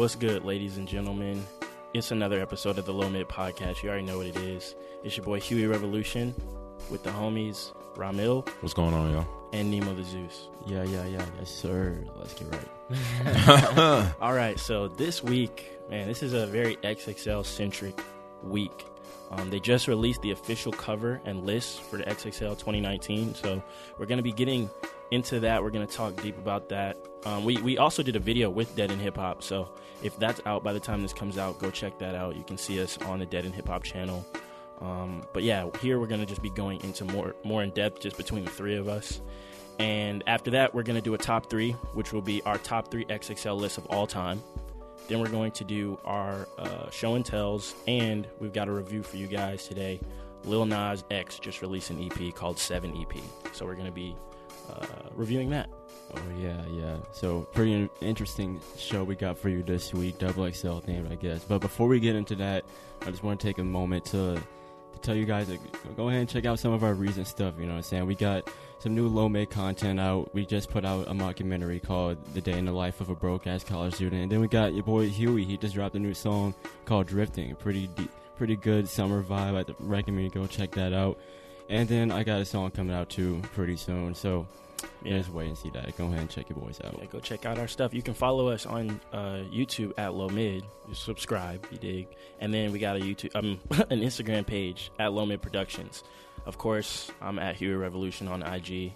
What's good, ladies and gentlemen? It's another episode of the Low Mid Podcast. You already know what it is. It's your boy Huey Revolution with the homies Ramil What's going on, y'all? and Nemo the Zeus. Yeah, yeah, yeah, yes, sir. Let's get right. All right, so this week, man, this is a very XXL centric week. Um, they just released the official cover and list for the XXL 2019, so we're going to be getting into that. We're going to talk deep about that. Um, we we also did a video with Dead and Hip Hop, so if that's out by the time this comes out, go check that out. You can see us on the Dead and Hip Hop channel. Um, but yeah, here we're gonna just be going into more more in depth just between the three of us. And after that, we're gonna do a top three, which will be our top three XXL list of all time. Then we're going to do our uh, show and tells, and we've got a review for you guys today. Lil Nas X just released an EP called Seven EP, so we're gonna be uh, reviewing that. Oh yeah, yeah. So pretty in- interesting show we got for you this week. Double XL themed, I guess. But before we get into that, I just want to take a moment to to tell you guys to go ahead and check out some of our recent stuff. You know what I'm saying? We got some new low mid content out. We just put out a mockumentary called "The Day in the Life of a Broke Ass College Student." And then we got your boy Huey. He just dropped a new song called "Drifting." Pretty deep, pretty good summer vibe. I recommend you go check that out. And then I got a song coming out too pretty soon. So yeah. just wait and see that. Go ahead and check your boys out. Yeah, go check out our stuff. You can follow us on uh, YouTube at Low Mid. You subscribe, you dig, and then we got a YouTube, um, an Instagram page at Low Mid Productions. Of course, I'm at Huey Revolution on IG.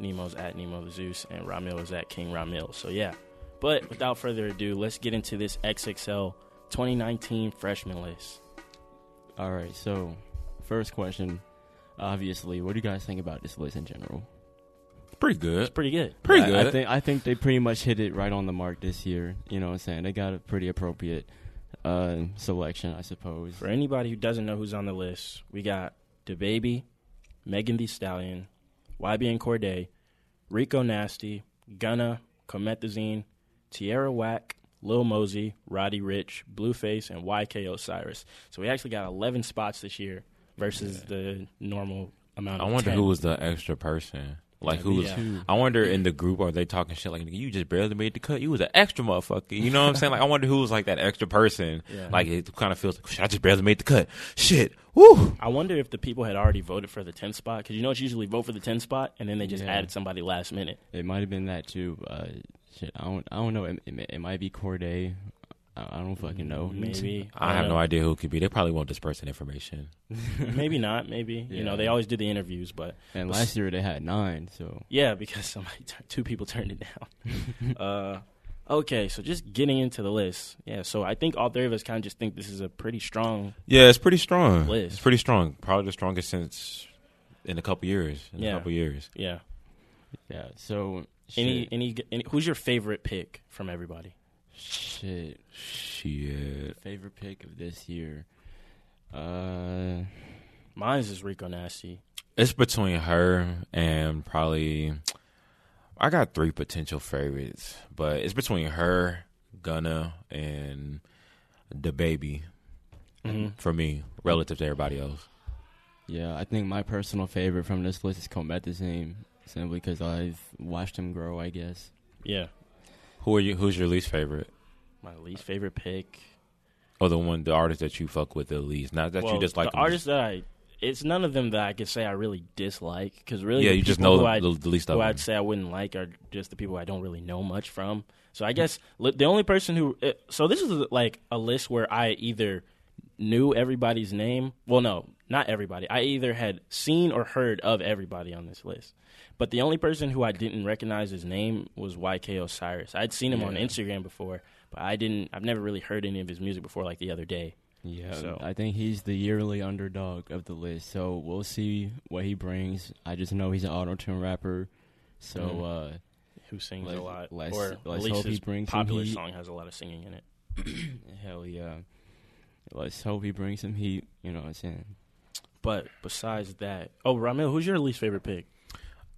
Nemo's at Nemo the Zeus, and Ramil is at King Ramil. So yeah. But without further ado, let's get into this XXL 2019 freshman list. All right. So, first question. Obviously, what do you guys think about this list in general? Pretty It's good. pretty good. Pretty I- good. I think I think they pretty much hit it right on the mark this year. You know what I'm saying? They got a pretty appropriate uh, selection, I suppose. For anybody who doesn't know who's on the list, we got DaBaby, Megan Thee Stallion, YBN Cordae, Rico Nasty, Gunna, Comethazine, Tierra Whack, Lil Mosey, Roddy Ricch, Blueface, and YK Osiris. So we actually got 11 spots this year versus the normal amount I of wonder 10. who was the extra person. Like who was? Yeah. I wonder in the group are they talking shit like you just barely made the cut. You was an extra motherfucker. You know what I'm saying? Like I wonder who was like that extra person. Yeah. Like it kind of feels like shit, I just barely made the cut. Shit. Woo. I wonder if the people had already voted for the 10th spot because you know it's usually vote for the 10th spot and then they just Yeah. added somebody last minute. It might have been that too. Uh, shit, I don't I don't know. It, it, it might be Cordae. I, I don't fucking know. Maybe I have don't no idea who it could be. They probably won't disperse person information. maybe not. Maybe you know they always do the interviews, but And last year they had nine. So Yeah, because somebody, tur- two people turned it down. uh, okay, so just getting into the list. Yeah, so I think all three of us kind of just think this is a pretty strong. Yeah, it's pretty strong. List. It's pretty strong. Probably the strongest since in a couple years. In Yeah. a couple years. Yeah. yeah. So Any, any, any, who's your favorite pick from everybody? Shit. Shit. Favorite pick of this year. Uh, Mine's is Rico Nasty. It's between her and probably. I got three potential favorites, but it's between her, Gunna, and DaBaby Mhm. for me, relative to everybody else. yeah. I think my personal favorite from this list is Comethazine, simply because I've watched him grow. I guess. Yeah, Who are you? Who's your least favorite, my least favorite pick. or the one, the artist that you fuck with the least? Not that well, you dislike. like the them, artists that I. It's none of them that I could say I really dislike because really, Yeah, you just know the, the, least of who them. I'd say I wouldn't like are just the people I don't really know much from. So I guess the only person who uh, so this is like a list where I either knew everybody's name. Well, no, not everybody. I either had seen or heard of everybody on this list. But the only person who I didn't recognize his name was YK Osiris. I'd seen him on Instagram before, but I didn't. I've never really heard any of his music before, like the other day. Yeah, So- I think he's the yearly underdog of the list. So we'll see what he brings. I just know he's an auto tune rapper. So Mhm. uh, Who sings Let's- a lot, let's- or at let's least hope he his brings popular song has a lot of singing in it. hell yeah, let's hope he brings some heat. You know what I'm saying? But besides that, oh Ramil, who's your least favorite pick?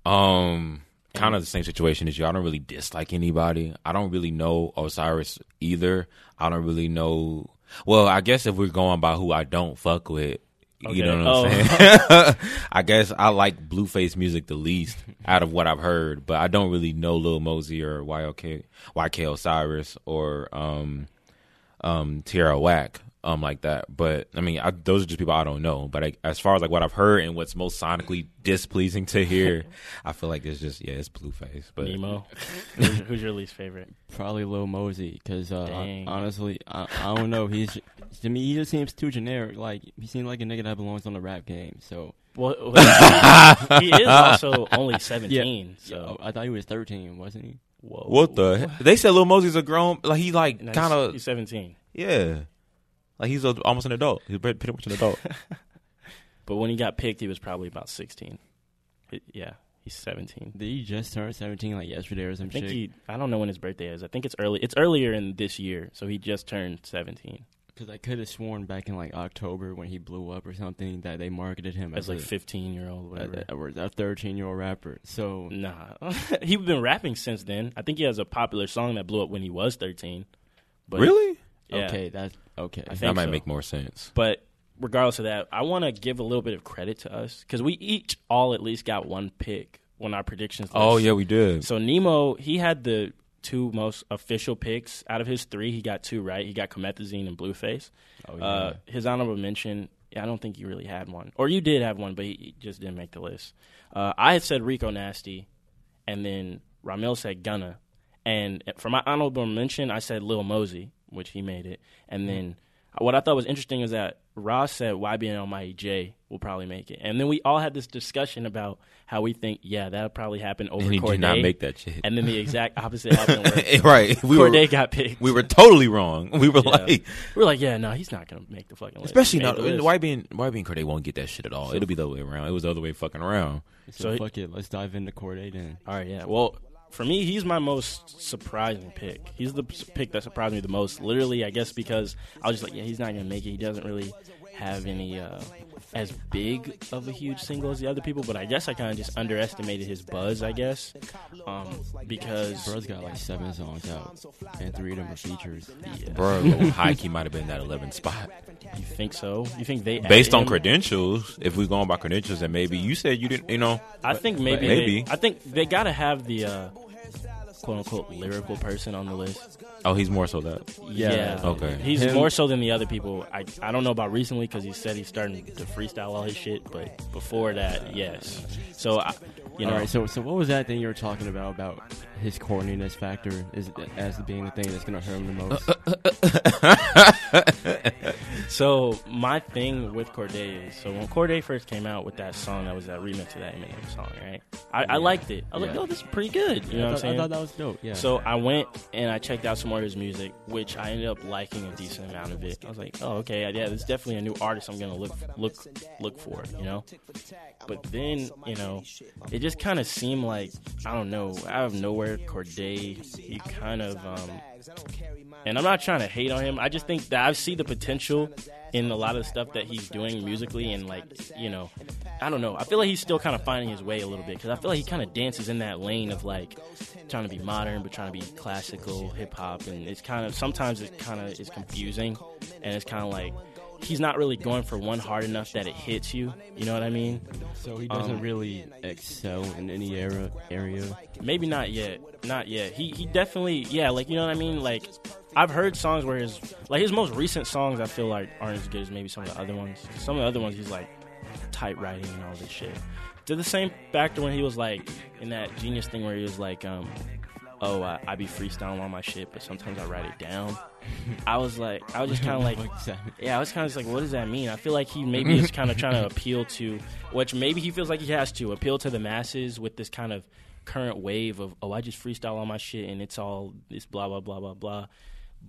Um, kind of the same situation as you. I don't really dislike anybody. I don't really know Osiris either. I don't really know. Well, I guess if we're going by who I don't fuck with, Okay. you know what Oh. I'm saying. I guess I like Blueface music the least out of what I've heard, but I don't really know Lil Mosey or YLK, YK Osiris or um um Tierra Whack um like that. But I mean, I, those are just people I don't know. But I, as far as like what I've heard and what's most sonically displeasing to hear, I feel like it's just yeah, it's Blueface. But Nemo. who's, who's your least favorite? Probably Lil Mosey because uh, Dang. honestly, I, I don't know. He's to me, he just seems too generic. Like he seems like a nigga that belongs on the rap game. So Well, he is also only seventeen. So I thought he was 13, wasn't he? whoa, what the? he- They said Lil Mosey's a grown like he like kind of he's seventeen. yeah, like he's a, almost an adult. He's pretty pretty much an adult. But when he got picked, he was probably about sixteen. He- yeah, he's seventeen. Did he just turn 17 like yesterday or something? I think shit? he. I don't know when his birthday is. I think it's early. It's earlier in this year, so he just turned seventeen. Because I could have sworn back in like October when he blew up or something that they marketed him As as like a, fifteen year old, whatever. a, a, a 13 year old rapper. So Nah, he's been rapping since then. I think he has a popular song that blew up when he was thirteen. But really? Yeah. okay, that's okay. I think That might so. make more sense. But regardless of that, I want to give a little bit of credit to us because we each all at least got one pick when our predictions. Oh list. yeah, we did. So Nemo, he had the two most official picks out of his three. He got two right. He got Comethazine and Blueface. Oh, yeah. Uh, his honorable mention, I don't think you really had one, or you did have one, but he, he just didn't make the list. Uh, I had said Rico Nasty, and then Ramil said Gunna, and for my honorable mention, I said Lil Mosey, which he made it, and mm-hmm. then uh, what I thought was interesting is that Ross said YBN Almighty Jay will probably make it, and then we all had this discussion about how we think, yeah, that'll probably happen over and he Cordae, did not make that shit. and then the exact opposite happened where right, we were Cordae got picked. we were totally wrong. We were Yeah. like, we were like, yeah, no, he's not gonna make the fucking list. especially He now, made the list. why being why being Cordae won't get that shit at all. It'll be the other way around. It was the other way fucking around. so, so fuck it. Let's dive into Cordae then. All right, yeah. Well, for me, he's my most surprising pick. He's the pick that surprised me the most. Literally, I guess because I was just like, yeah, he's not gonna make it. He doesn't really have any uh, as big of a huge single as the other people. But I guess I kind of just underestimated his buzz. I guess um, because Bro's got like seven songs out, and three of them are features. yeah, Bro, high key might have been that 11 spot. you think so? You think they Based on him? credentials, if we're going by credentials, then maybe you said you didn't, you know. I think maybe, Maybe. They, I think they gotta have the uh, quote unquote lyrical person on the list. Oh, he's more so that. Yeah. Okay. He's Him- more so than the other people. I I don't know about recently because he said he's starting to freestyle all his shit, but before that, yes. So I, you know, All right, so so what was that thing you were talking about about his corniness factor is as being the thing that's gonna hurt him the most? so my thing with Cordae is so when Cordae first came out with that song, that was that remix of that Eminem song, right? I, I liked it. I was like, Yeah. oh, this is pretty good. You know I, what I'm thought, I saying? thought that was dope. Yeah. So I went and I checked out some more of his music, which I ended up liking a decent amount of it. I was like, oh, okay, yeah, this is definitely a new artist I'm gonna look look look for, you know. But then, you know, it just kind of seemed like I don't know, out of nowhere, Cordae, he kind of, um, and I'm not trying to hate on him. I just think that I see the potential in a lot of the stuff that he's doing musically, and like, you know, I don't know. I feel like he's still kind of finding his way a little bit because I feel like he kind of dances in that lane of like trying to be modern but trying to be classical hip hop, and it's kind of sometimes it kind of is confusing, and it's kind of like he's not really going for one hard enough that it hits you. You know what I mean? so he doesn't um, really excel in any era area. Maybe not yet. Not yet. He he definitely yeah, like you know what I mean? Like I've heard songs where his like his most recent songs I feel like aren't as good as maybe some of the other ones. Some of the other ones he's like typewriting and all this shit. Did the same factor when he was like in that genius thing where he was like, um, oh, I, I be freestyling on my shit, but sometimes I write it down. I was like, I was just kind of like, yeah, I was kind of like, what does that mean? I feel like he maybe is kind of trying to appeal to, which maybe he feels like he has to appeal to the masses with this kind of current wave of, oh, I just freestyle on my shit and it's all this blah blah blah blah blah.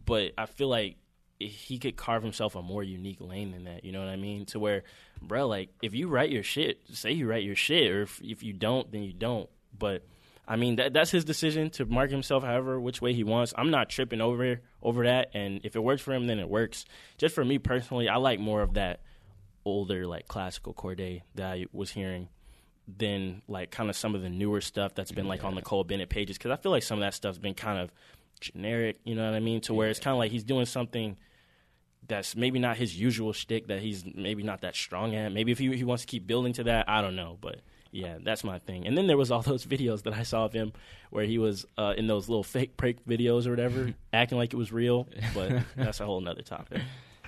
But I feel like he could carve himself a more unique lane than that. You know what I mean? To where, bro, like if you write your shit, say you write your shit, or if, if you don't, then you don't. But I mean, that, that's his decision to mark himself however which way he wants. I'm not tripping over over that, and if it works for him, then it works. Just for me personally, I like more of that older like classical Cordae that I was hearing than like kind of some of the newer stuff that's been like on the Cole Bennett pages because I feel like some of that stuff's been kind of generic. You know what I mean? To where it's kind of like he's doing something that's maybe not his usual shtick that he's maybe not that strong at. Maybe if he he wants to keep building to that, I don't know, but. Yeah, that's my thing. And then there was all those videos that I saw of him where he was uh, in those little fake prank videos or whatever, acting like it was real. But that's a whole nother topic.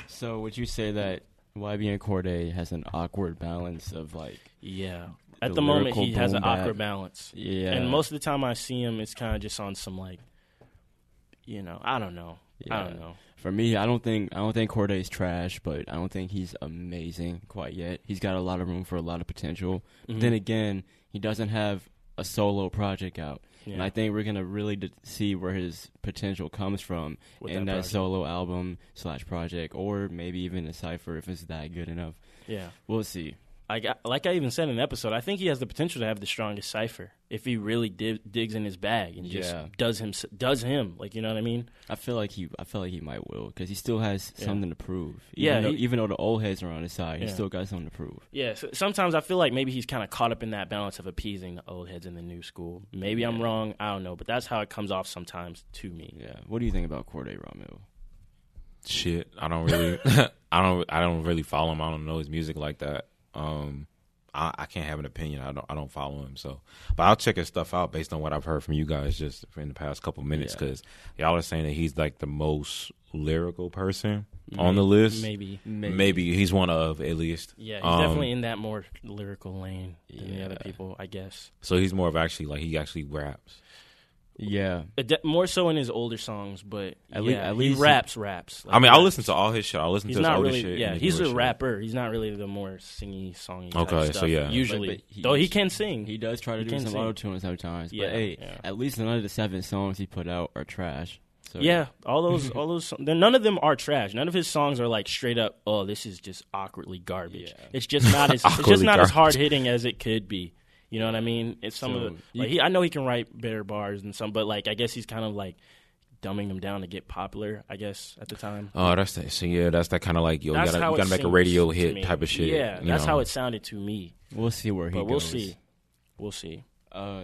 So would you say that YBN Cordae has an awkward balance of like Yeah. At The the, moment, he has an bap. awkward balance. yeah, And most of the time I see him, it's kind of just on some like, you know, I don't know. I don't know. For me, I don't think I don't think Cordae's trash, but I don't think he's amazing quite yet. He's got a lot of room for a lot of potential. Mhm. Then again, he doesn't have a solo project out, and I think we're gonna really d- see where his potential comes from With in that that, solo album slash project, or maybe even a cipher if it's that good enough. Yeah. We'll see. I like I even said in the episode, I think he has the potential to have the strongest cipher if he really dig, digs in his bag and just Yeah. does him does him like you know what I mean. I feel like he, I feel like he might will because he still has Yeah. something to prove. Even Yeah, though, he- even though the old heads are on his side, Yeah. he still got something to prove. Yeah, so sometimes I feel like maybe he's kind of caught up in that balance of appeasing the old heads and the new school. Maybe I'm wrong, I don't know, but that's how it comes off sometimes to me. Yeah. What do you think about Cordae Romeo? Shit, I don't really, I don't, I don't really follow him. I don't know his music like that. Um, I, I can't have an opinion. I don't, I don't follow him. So, but I'll check his stuff out based on what I've heard from you guys just in the past couple minutes Yeah. because y'all are saying that he's like the most lyrical person on the list. Maybe. Maybe. he's one of at least. Yeah, he's Um, definitely in that more lyrical lane than the other people, I guess. So he's more of actually like he actually raps. Yeah. De- more so in his older songs, but At yeah, lea- at he least- raps, raps. I mean, I'll listen to all his shit. I'll listen He's to his not older really, shit. yeah. He's newer a shit. rapper. He's not really the more singy, songy. type Okay, so stuff, yeah. usually, But- but he- though he can sing. He does try to He do some sing. auto tune sometimes, Yeah, but hey, yeah. at least none of the seven songs he put out are trash. So yeah, all those, all those. None of them are trash. None of his songs are like straight up. Oh, this is just awkwardly garbage. Yeah. It's just not as. it's just Awkwardly not as hard hitting as it could be. You know what I mean? It's some So, of the. you- Like he, I know he can write better bars and some, but like I guess he's kind of like dumbing them down to get popular. I guess at the time. Oh, that's that. So yeah, that's that kind of like yo, you gotta, you gotta make a radio hit type of shit. Yeah, you that's know? how it sounded to me. we'll see where he But goes. we'll see. We'll see. Uh,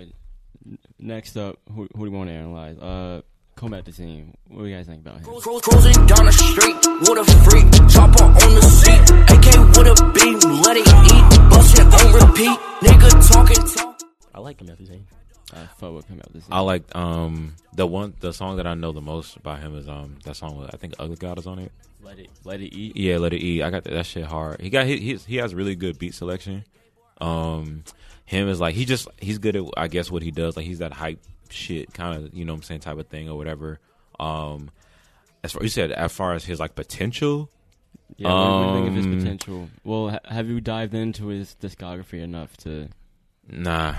next up, who, who do you want to analyze? Uh, Comethazine. What do you guys think about him? Cruising down the street with a freak, chopper on the seat, AK with a beam, let it eat, bust it on repeat, nigga talking talk. I like him at the team. I fuck with Comethazine. I like um the one the song that I know the most about him is um that song with I think Ugly God is on it. let it let it eat. Yeah, Let It Eat. I got that, that shit hard. He got he he's, he has really good beat selection. Um, him is like he just he's good at I guess what he does. Like he's that hype shit kind of you know what I'm saying type of thing or whatever. Um, as far you said as far as his like potential, Yeah, what do you think of his Um, potential? Well, ha- have you dived into his discography enough to? nah.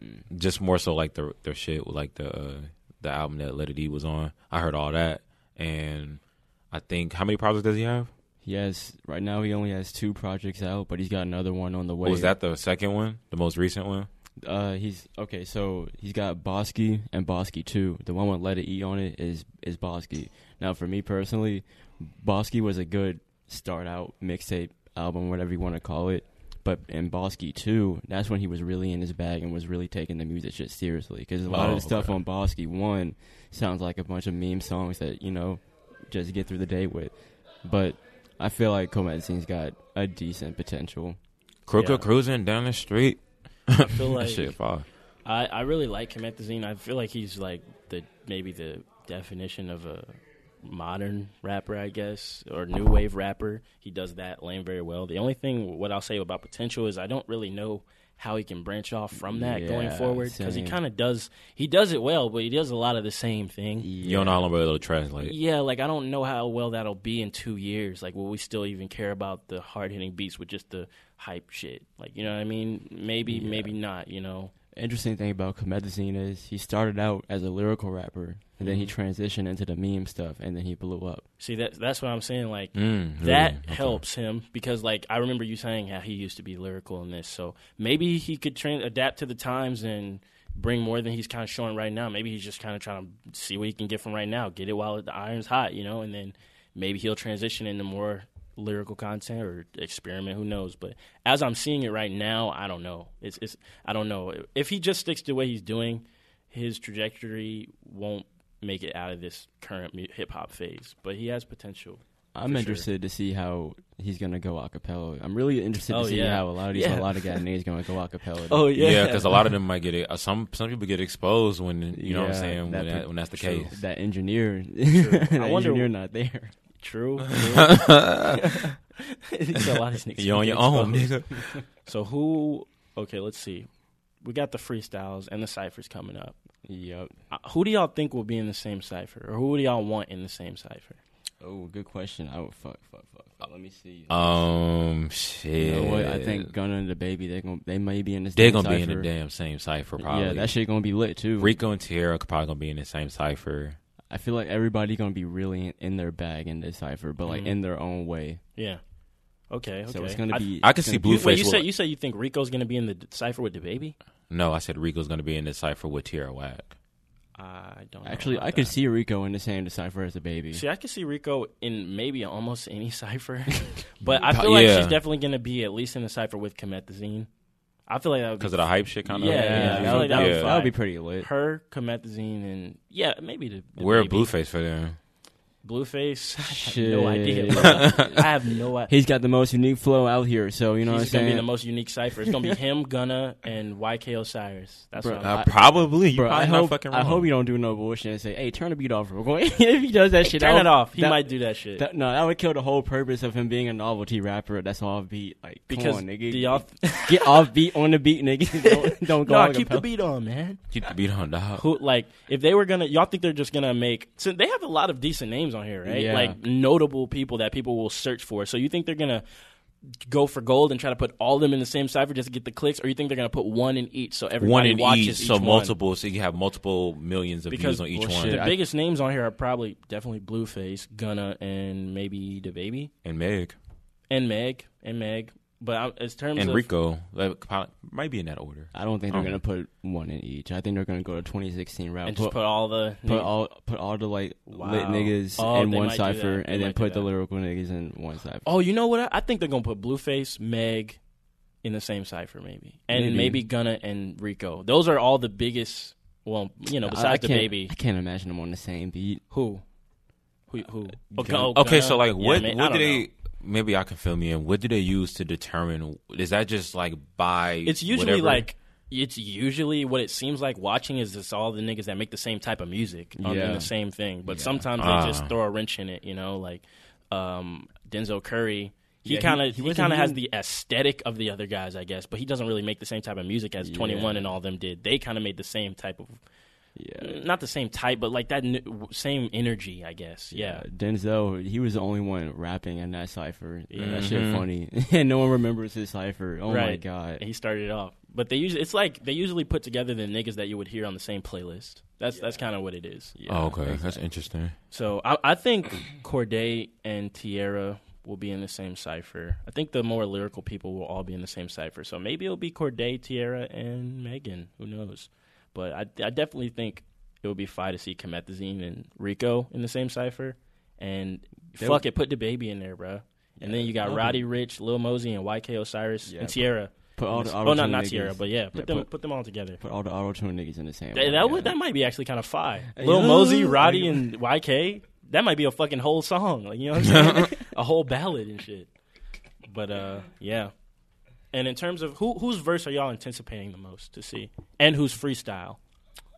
Mm. Just more so like the their shit like the uh, the album that Let It Eat was on. I heard all that and I think how many projects does he have? He has right now. He only has two projects out, but he's got another one on the way. Was that the second one, the most recent one? Uh, he's okay. So he's got Bawskee and Bawskee Two. The one with Let It Eat on it is is Bawskee. Now, for me personally, Bawskee was a good start out mixtape album, whatever you want to call it. But in Bawskee Two, that's when he was really in his bag and was really taking the music shit seriously. Because a lot Oh, of the stuff okay. on Bawskee One sounds like a bunch of meme songs that you know just get through the day with. But I feel like Comethazine's got a decent potential. Crooked Yeah. cruising down the street. I feel like shit fire. I, I really like him at the zine. I feel like he's like the maybe the definition of a modern rapper, I guess, or new wave rapper. He does that lane very well. The only thing what I'll say about potential is I don't really know how he can branch off from that going forward because he kind of does he does it well, but he does a lot of the same thing. You don't know how long it'll translate. Yeah, like I don't know how well that'll be in two years. Like, will we still even care about the hard hitting beats with just the hype shit? Like, you know what I mean? Maybe, Yeah. maybe not. You know? Interesting thing about Comethazine is he started out as a lyrical rapper, and then he Mm-hmm. transitioned into the meme stuff, and then he blew up. See that that's what I'm saying. Like Mm, that? Okay. helps him because like I remember you saying how he used to be lyrical in this. So maybe he could train adapt to the times and bring more than he's kind of showing right now. Maybe he's just kind of trying to see what he can get from right now, get it while the iron's hot, you know, and then maybe he'll transition into more lyrical content or experiment. Who knows? But as I'm seeing it right now, I don't know. It's, it's I don't know if he just sticks to what he's doing. His trajectory won't make it out of this current hip hop phase, but he has potential. I'm For interested to see how he's gonna go a cappella. I'm really interested Oh, to see yeah. how a lot of these Yeah. a lot of guys niggas gonna go a cappella. Oh Yeah, yeah, because a lot of them might get it. Uh, some some people get exposed when you know what I'm saying that when, that, when that's the True. case. that engineer, that I wonder- engineer not there. True. true. so a lot of these niggas You're on your own, nigga. So who? Okay, let's see. We got the freestyles and the ciphers coming up. Yep. Uh, who do y'all think will be in the same cipher, or who do y'all want in the same cipher? Oh, good question. I would fuck, fuck, fuck. fuck. Let me see. Um, you shit. know what? I think Gunna and DaBaby they gonna they may be in this. they're gonna be in the damn same cipher. Probably. Yeah, that shit gonna be lit too. Rico and Tierra probably gonna be in the same cipher. I feel like everybody gonna be really in, in their bag in this cipher, but like Mhm. in their own way. Yeah. Okay. Okay. So it's gonna be. I could it's see gonna be- You, Blueface wait, you said you said you think Rico's gonna be in the cipher with DaBaby? No, I said Rico's gonna be in the cipher with Tierra Whack. I don't. Actually, about I could see Rico in the same cipher as DaBaby. See, I could see Rico in maybe almost any cipher, but I Pa- feel like she's definitely gonna be at least in the cipher with Comethazine. I feel like that would be Because of the hype shit, kind of. Yeah, yeah, yeah, I that, feel would, like that, that would, would yeah. fly. that would be pretty lit. her, Comethazine, and yeah, maybe the, the Wear a baby. Blueface for them. Blueface. I have Shit. no idea. bro. I have no idea. He's got the most unique flow out here, so you know He's what I'm gonna be the most unique cipher. It's gonna be him, Gunna, and YK Osiris. That's Bro, what Uh, I'm, probably. You Bro, probably I not hope, fucking I hope you don't do no bullshit and say, "Hey, turn the beat off real quick." if he does that shit, turn that it would- off. He that- might do that shit. That, no, that would kill the whole purpose of him being a novelty rapper. That's off beat. Like, because come on, nigga. do y'all get off beat on the beat, nigga. don't, don't go. no, on keep the acapella. beat on, man. Keep the beat on, dog. Who like if they were gonna? Y'all think they're just gonna make? So they have a lot of decent names on here, right? Yeah. Like notable people that people will search for. So you think they're gonna go for gold and try to put all of them in the same cipher just to get the clicks, or you think they're gonna put one in each so everybody One in watches each, each so one? multiple, so you have multiple millions of Because views on each bullshit. one. The I- biggest names on here are probably definitely Blueface, Gunna, and maybe DaBaby And Meg and Meg and Meg. But I, as terms and of Rico like, might be in that order. I don't think they're Um, gonna put one in each. I think they're gonna go to 2016 route. and just put all the put all put all the like Wow. lit niggas Oh, in one might do that. cipher, and then put the that. lyrical niggas in one cipher. Oh, you know what? I, I think they're gonna put Blueface, Meg, in the same cipher, maybe, and Maybe. maybe, Gunna and Rico. Those are all the biggest. Well, you know, I- besides I the can't- baby, I can't imagine them on the same beat. who, who, who? Oh, Gunna. Okay, so like, Yeah, what man, what do don't they? Know. Maybe I can fill me in. What do they use to determine? Is that just like by? It's usually whatever? like. It's usually what it seems like watching is it's all the niggas that make the same type of music on Yeah. the same thing, but Yeah. sometimes Ah. they just throw a wrench in it, you know, like um, Denzel Curry. He Yeah, kind of he he, wasn't kind of has the aesthetic of the other guys, I guess, but he doesn't really make the same type of music as Yeah. Twenty One and all them did. They kind of made the same type of Yeah. not the same type, but like that n- same energy, I guess. Yeah. Denzel, he was the only one rapping in that cipher. Yeah. That shit Mhm. funny, and no one remembers his cipher. Oh my god! He started it off, but they usually it's like they usually put together the niggas that you would hear on the same playlist. That's that's kind of what it is. Yeah, oh, okay, that's interesting. So I, I think Cordae and Tierra will be in the same cipher. I think the more lyrical people will all be in the same cipher. So maybe it'll be Cordae, Tierra, and Megan. Who knows? But I, I definitely think it would be fine to see Comethazine and Rico in the same cipher. And They fuck would- it, put DaBaby in there, bro. And then you got Roddy Ricch, Lil Mosey, and YK Osiris Yeah, and Tierra. Put all the auto oh, not not Tierra, but yeah, put Yeah, them put- put them all together. Put all the auto tune niggas in the same. That, yeah. would that might be actually kind of fire. Hey, Lil Mosey, Roddy, and YK. That might be a fucking whole song. Like you know what I'm saying? a whole ballad and shit. But uh, yeah. And in terms of who whose verse are y'all anticipating the most to see, and whose freestyle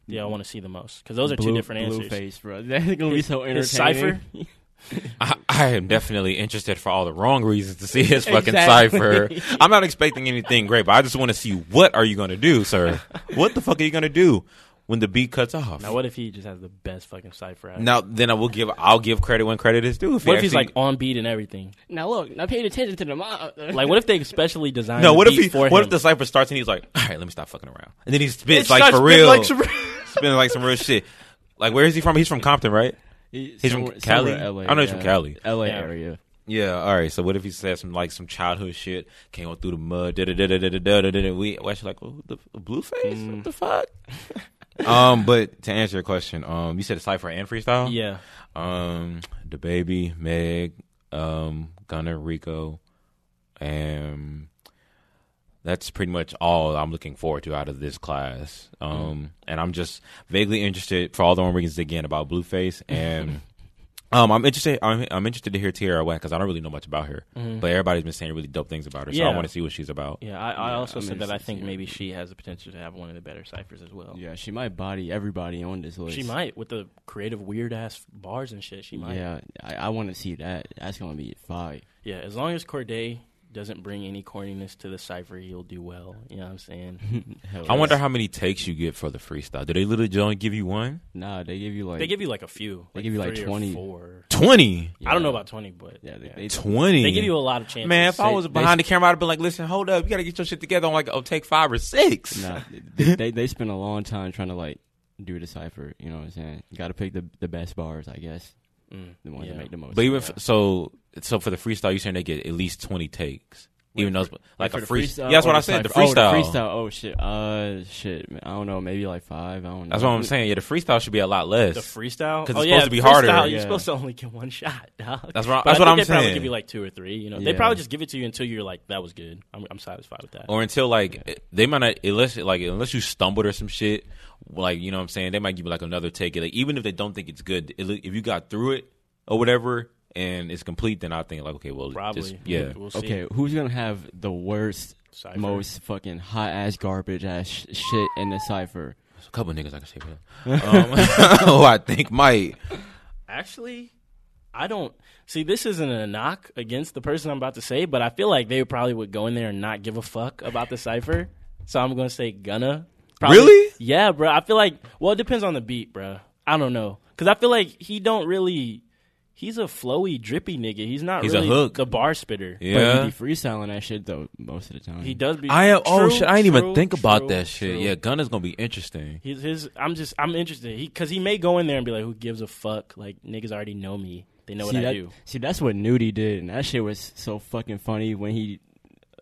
do y'all want to see the most? Because those are two Blue- different blue answers. face, bro. That's gonna be His- so his entertaining. cipher? I, I am definitely interested for all the wrong reasons to see his fucking Exactly. cipher. I'm not expecting anything great, but I just want to see what are you going to do, sir? What the fuck are you going to do? When the beat cuts off. Now, what if he just has the best fucking cipher? out? Now then I will give I'll give credit when credit is due. If what if he's like on beat and everything? Now look, now paying attention to the mo- Like, what if they specially designed? no? the What if beat he? For What him? if the cipher starts and he's like, all right, let me stop fucking around, and then he spits It like for spitting real, like some- spitting like some real shit. Like where is he from? He's from Compton, right? He's He's from Cali? I know he's from Cali. L.A. Yeah. area. Yeah. All right. So what if he said some like some childhood shit? Came on through the mud. Da da da da da da da da. da. We we actually like oh, the, the blue face. What the fuck? Um. But to answer your question, um, you said a cipher and freestyle. yeah, Um, DaBaby, Meg, um, Gunna, Rico, and that's pretty much all I'm looking forward to out of this class. Um, and I'm just vaguely interested for all the wrong reasons again about Blueface and. Um, I'm interested. I'm, I'm interested to hear Tierra Whack because I don't really know much about her, but everybody's been saying really dope things about her. So I want to see what she's about. yeah. I, I Yeah, also I'm said that I think maybe she has the potential to have one of the better ciphers as well. Yeah, she might body everybody on this list. She might with the creative weird ass bars and shit. She might. Yeah, I, I want to see that. That's gonna be fire. Yeah, as long as Cordae doesn't bring any corniness to the cipher, he'll do well. You know what I'm saying? I wonder how many takes you get for the freestyle. Do they literally only give you one? Nah, they give you like they give you like a few. They give you, like, three or 20. four. Twenty. I don't know about twenty, but Yeah, they, yeah. they, Twenty. They give you a lot of chances. Man, if I They- was they- behind the camera, I'd have been like, "Listen, hold up, you gotta get your shit together on like oh, take five or six. nah, they, they they spend a long time trying to like do the cipher. You know what I'm saying? You got to pick the the best bars, I guess. Mm, The ones yeah. that make the most. But even f- so, so for the freestyle, you saying they get at least twenty takes, even though it's like a the freestyle. freestyle Yeah, that's what I said. The cipher? Oh, freestyle. freestyle. Oh shit. Uh, shit. Man. I don't know. Maybe like five. I don't know. That's what I'm saying. Yeah, the freestyle should be a lot less. The freestyle, 'Cause oh it's yeah, supposed to be freestyle, harder. You're Yeah. supposed to only get one shot, dog. That's what- that's what I'm they Probably saying. give you like two or three. You know, they probably just give it to you until you're like, that was good. I'm, I'm satisfied with that. or until like they might not unless like unless you stumbled or some shit. Like you know what I'm saying, they might give you like another take. Like even if they don't think it's good, if you got through it or whatever and it's complete, then I think like okay, well, Probably, just, yeah. We'll see. Okay, who's gonna have the worst, Cypher. most fucking hot ass garbage ass sh- shit in the cipher? There's a couple niggas I can say for that. Um, who I think might. Actually, I don't see. This isn't a knock against the person I'm about to say, but I feel like they probably would go in there and not give a fuck about the cipher. So I'm going to say Gunna. Probably- Really? Yeah, bro. I feel like well, it depends on the beat, bro. I don't know because I feel like he don't really. He's a flowy, drippy nigga. He's not He's a really hook. the bar spitter. Yeah. But he be freestyling that shit though most of the time. He does be. I am. Oh True, shit! I didn't even true, think about true, that shit. true. Yeah, Gunna's gonna be interesting. His, his I'm just I'm interested because he, may go in there and be like, "Who gives a fuck?" Like niggas already know me. They know see what that, I do. See, that's what Nudy did, and that shit was so fucking funny when he.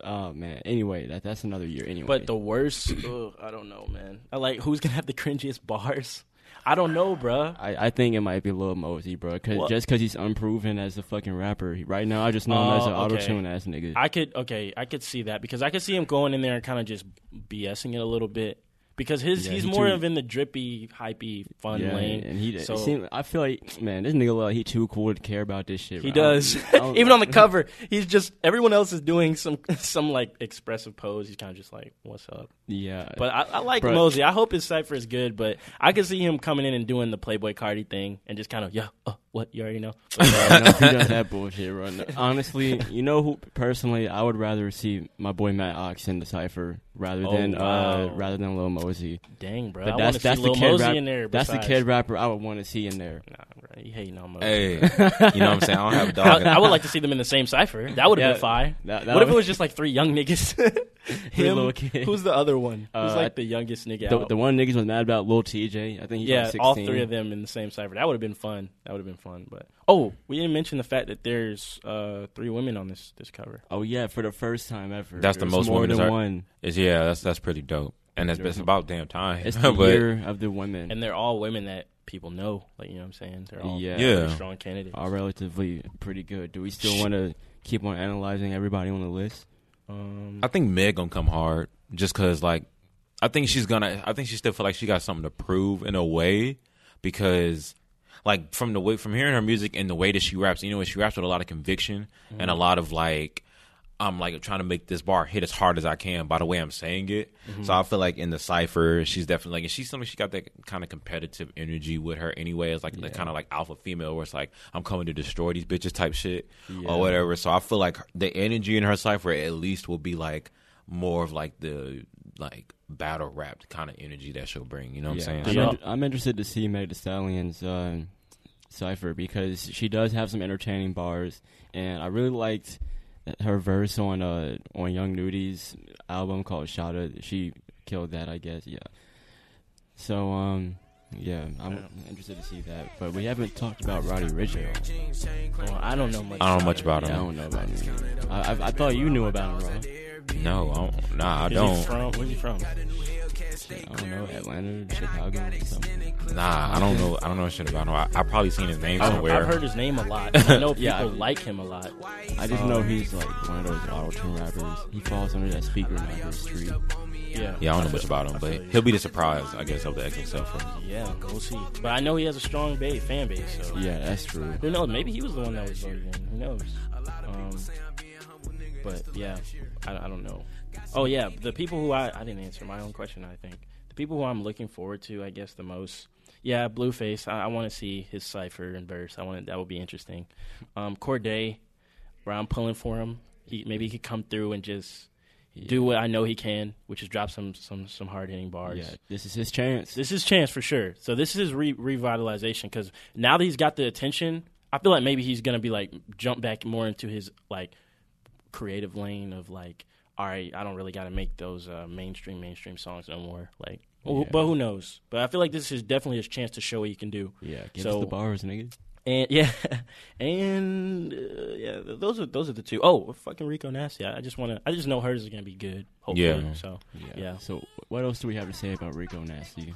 Oh man. Anyway, that that's another year. Anyway, But the worst, ugh, I don't know, man. I like who's gonna have the cringiest bars. I don't know, bruh. I, I think it might be Lil Mosey, bro. Cause just because he's unproven as a fucking rapper, right now I just know him as Oh, an okay. auto tune ass nigga. I could okay, I could see that because I could see him going in there and kind of just BSing it a little bit because his Yeah, he's he more too- of in the drippy, hypey, fun yeah, lane. and he. so it seem- I feel like man, this nigga like he too cool to care about this shit. he bro. Does. Even on the cover, he's just everyone else is doing some some like expressive pose. He's kind of just like, "What's up?" Yeah, But I, I like. Mosey. I hope his cipher is good. But I could see him coming in and doing the Playboi Carti thing and just kind of, yeah, oh, what you already know. Yeah, no, he does that bullshit, bro. No, Honestly, you know who? Personally, I would rather see my boy Matt Ox in the cipher rather Oh, than uh, rather than Lil Mosey. Dang, bro. But I want that's to see that's the Lil kid Mosey rap- in there. That's the kid rapper I would want to see in there. Nah, bro. You hating on Mosey. Hey, you know what I'm saying? I don't have a dog. I, I would like to see them in the same cipher. That would have Yeah, been fine. that- that what if it was just like three young niggas? Three Him, little kids. Who's the other one? Who's Uh, like the youngest nigga The, out? the one niggas was mad about Lil Tjay. I think he's yeah, like 16. all three of them in the same cipher. That would have been fun. That would have been fun. But oh, we didn't mention the fact that there's uh, three women on this this cover. Oh yeah, for the first time ever. That's the There's most more women than are- one. Is yeah, that's that's pretty dope, and it's, it's about damn time. It's the but year of the women. and they're all women that people know. Like you know what I'm saying? They're all Yeah. very Yeah. strong candidates. are relatively pretty good. Do we still want to keep on analyzing everybody on the list? Um, I think Meg gonna come hard just cause like I think she's gonna I think she still feel like she got something to prove in a way because like from the way from hearing her music and the way that she raps, you know, she raps with a lot of conviction and a lot of like I'm like trying to make this bar hit as hard as I can by the way I'm saying it. So I feel like in the cipher, she's definitely like, and she's something she got that kind of competitive energy with her anyway. It's like the kind of like alpha female where it's like I'm coming to destroy these bitches type shit Yeah. or whatever. So I feel like the energy in her cipher at least will be like more of like the like battle rap kind of energy that she'll bring. You know what Yeah. I'm I'm, saying? Yeah. I'm interested to see Meg Thee Stallion's uh, cipher because she does have some entertaining bars, and I really liked her verse on uh on Young Nudy's album called Shada. She killed that, I guess. Yeah. So um. Yeah, I'm interested to see that, but we haven't talked about Roddy Ricch. Well, I don't know much. I don't know much about Yeah, I don't know about him. I, I, I thought you knew about him. No, I don't, nah, I don't. from? Where's he from? I don't know, Atlanta, Chicago, something. Nah, I don't know. I don't know shit about him. I, I probably seen his name somewhere. I've heard his name a lot. I know people Yeah, I- like him a lot. I just know he's like one of those auto tune rappers. He falls under that speaker rapper street. Yeah, yeah, I don't know feel- much about him, but he'll be the surprise, I guess, of the XXL for me. yeah, we'll see. But I know he has a strong base, fan base. So Yeah, that's true. who knows? Maybe he was the one that was voted in. Who knows? Um, but yeah, I, I don't know. Oh yeah, the people who I I didn't answer my own question. I think the people who I'm looking forward to, I guess, the most. Yeah, Blueface. I, I want to see his cipher and verse. I want that would be interesting. Um, Cordae, where I'm pulling for him. He maybe he could come through and just do what I know he can, which is drop some some some hard hitting bars. Yeah, this is his chance. This is chance for sure. So this is his re- revitalization because now that he's got the attention, I feel like maybe he's gonna be like jump back more into his like creative lane of like, all right, I don't really got to make those uh, mainstream mainstream songs no more. Like, Yeah. but who knows? But I feel like this is definitely his chance to show what he can do. Yeah, give So- us the bars, nigga. And yeah, and uh, yeah, those are those are the two. Oh, fucking Rico Nasty. I just want to. I just know hers is gonna be good. Hopefully. Yeah. So Yeah. So what else do we have to say about Rico Nasty?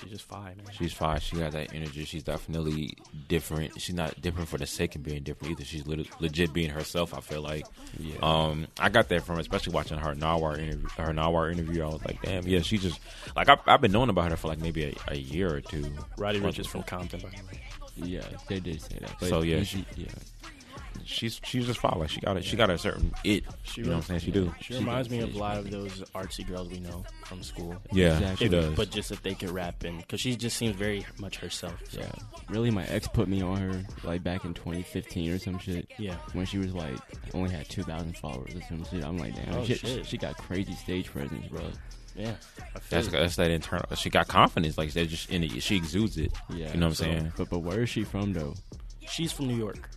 She's just fine, man. She's fine. She got that energy. She's definitely different. She's not different for the sake of being different either. She's lit- legit being herself. I feel like. Yeah. Um, I got that from especially watching her Nawar interview. Her Nawar interview, I was like, damn, yeah, she just like I, I've been knowing about her for like maybe a, a year or two. Roddy Ricch is from Compton, by the way. yeah, they did say that. But So, yeah, she, yeah, She's she's just fine. Like she got it. She got a certain it. She you know what I'm saying? She do. She reminds me of a lot of those artsy girls we know from school. Yeah, Exactly. she does. But just if they could rap and because she just seems very much herself. So, yeah. Really, my ex put me on her like back in 2015 or some shit. yeah. When she was like only had 2,000 followers or some shit. I'm like, damn, Oh, she, shit. she got crazy stage presence, bro. Yeah. I feel that's it. that's that internal. She got confidence. Like they just in it. She exudes it. Yeah, You know what I'm so- saying? But but where is she from though? She's from New York.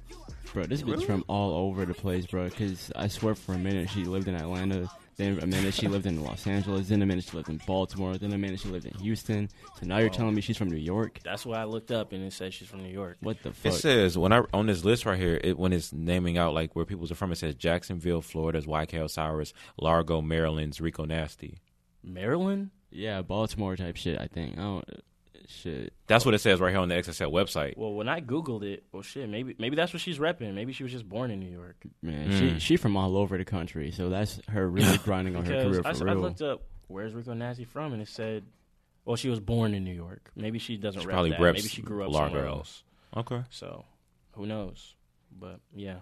Bro, this bitch from all over the place, bro. Because I swear for a minute she lived in Atlanta, then a minute she lived in Los Angeles, then a minute she lived in Baltimore, then a minute she lived in Houston. So now you're telling me she's from New York? That's what I looked up and it says she's from New York. What the fuck? It fuck? says when I on this list right here, it, when it's naming out like where people are from, it says Jacksonville, Florida's YK Osiris, Largo, Maryland's Rico Nasty. Maryland? yeah, Baltimore type shit. I think. I don't. Shit. That's what it says right here on the XXL website. Well, when I googled it, well, shit, maybe maybe that's what she's repping. Maybe she was just born in New York. Man, Mm. she she from all over the country, so that's her really grinding on her career I, for I real. I looked up where's Rico Nasty from, and it said, well, she was born in New York. Maybe she doesn't She rep probably that. reps Maybe she grew up Largo. somewhere else. Okay. So, who knows? But yeah,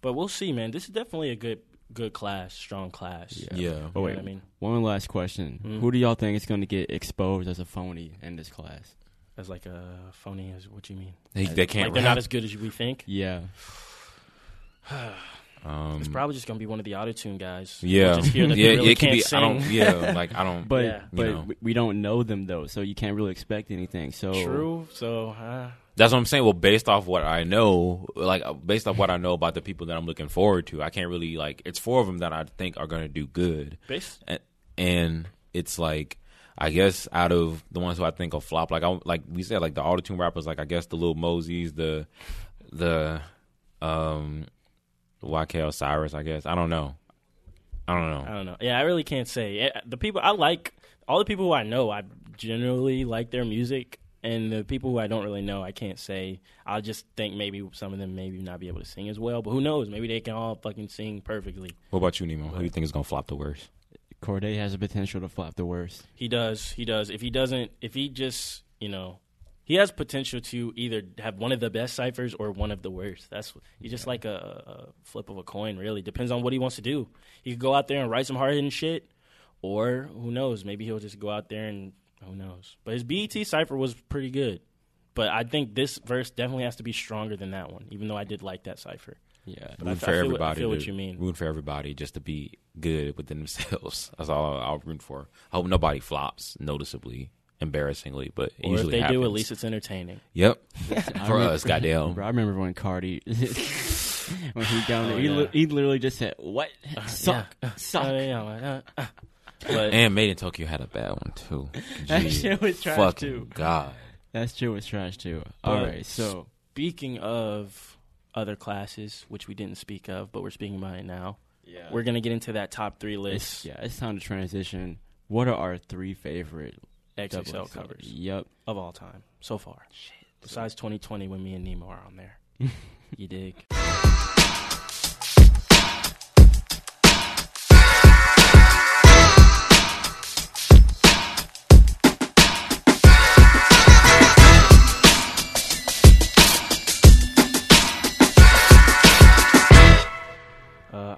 but we'll see, man. This is definitely a good good class, strong class. Yeah. Yeah. Oh You know wait, what I mean, one last question: Mhm. Who do y'all think is going to get exposed as a phony in this class? as like a phony as what you mean? They, they can't like they're not as good as we think. Yeah, um, It's probably just gonna be one of the autotune guys. yeah, Just yeah. really it can't be. sing. I don't. Yeah, like I don't. but Yeah. but You know. we- we don't know them though, so you can't really expect anything. So True. So, uh, That's what I'm saying. Well, based off what I know, like uh, based off what I know about the people that I'm looking forward to, I can't really like. It's four of them that I think are going to do good, base. and, and it's like I guess out of the ones who I think will flop, like I like we said, like the autotune rappers, like I guess the little Mosies, the the um YK Osiris, I guess. I don't know. I don't know. I don't know. Yeah, I really can't say. Eh, The people I like, all the people who I know, I generally like their music, and the people who I don't really know, I can't say. I just think maybe some of them maybe not be able to sing as well, but who knows? Maybe they can all fucking sing perfectly. What about you, Nemo? Who do you think is gonna flop the worst? Cordae has the potential to flop the worst. He does. He does. If he doesn't, if he just, you know, he has potential to either have one of the best ciphers or one of the worst. That's he's just like a, a flip of a coin. Really depends on what he wants to do. He could go out there and write some hard hitting shit, or who knows? Maybe he'll just go out there and who knows. But his BET cipher was pretty good. But I think this verse definitely has to be stronger than that one, even though I did like that cipher. Yeah. But I- Root I for feel what- I everybody. feel what you mean. Root for everybody just to be good within themselves. That's all I'll root for. I hope nobody flops noticeably, embarrassingly, but it Or if usually they happens. do, at least it's entertaining. Yep. I for remember- us, goddamn. Bro, I remember when Carti when he down there, Oh, he, li- he literally just said, "What suck, suck." Uh, yeah, uh, uh. But And Made in Tokyo had a bad one too. That Gee, shit was trash fucking too. God. That shit was trash too. All But- right, so speaking of other classes, which we didn't speak of, but we're speaking about it now, yeah, we're gonna get into that top three it's, list yeah, it's time to transition. What are our three favorite XXL covers Yep. of all time so far. Shit. Besides 2020, when me and Nemo are on there, you dig?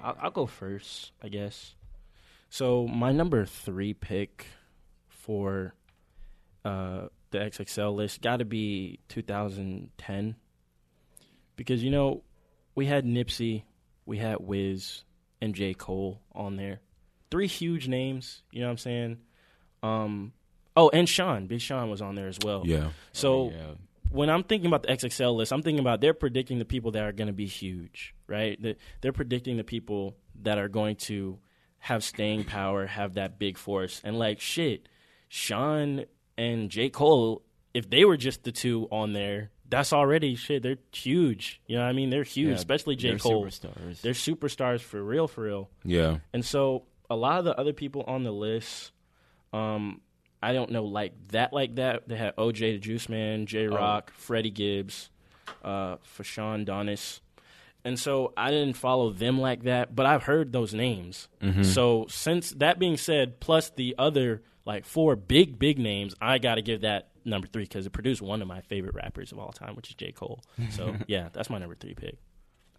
I'll, I'll go first, I guess. So my number three pick for uh, the XXL list got to be 2010 because you know we had Nipsey, we had Wiz, and J Cole on there. Three huge names. You know what I'm saying? Um, oh, and Sean, Big Sean was on there as well. Yeah. So yeah. When I'm thinking about the XXL list, I'm thinking about they're predicting the people that are going to be huge, right? They're predicting the people that are going to have staying power, have that big force, and like shit, Sean and J Cole, if they were just the two on there, that's already shit. They're huge. You know what I mean? They're huge, Yeah, especially J they're Cole. superstars. They're superstars for real, for real. Yeah. And so a lot of the other people on the list, um, I don't know like that like that. They had OJ the Juice Man, Jay Rock, Freddie Gibbs, uh, Fashawn Donnis. And so I didn't follow them like that, but I've heard those names. So since that being said, plus the other like four big big names, I got to give that number three because it produced one of my favorite rappers of all time, which is J Cole. So yeah, that's my number three pick.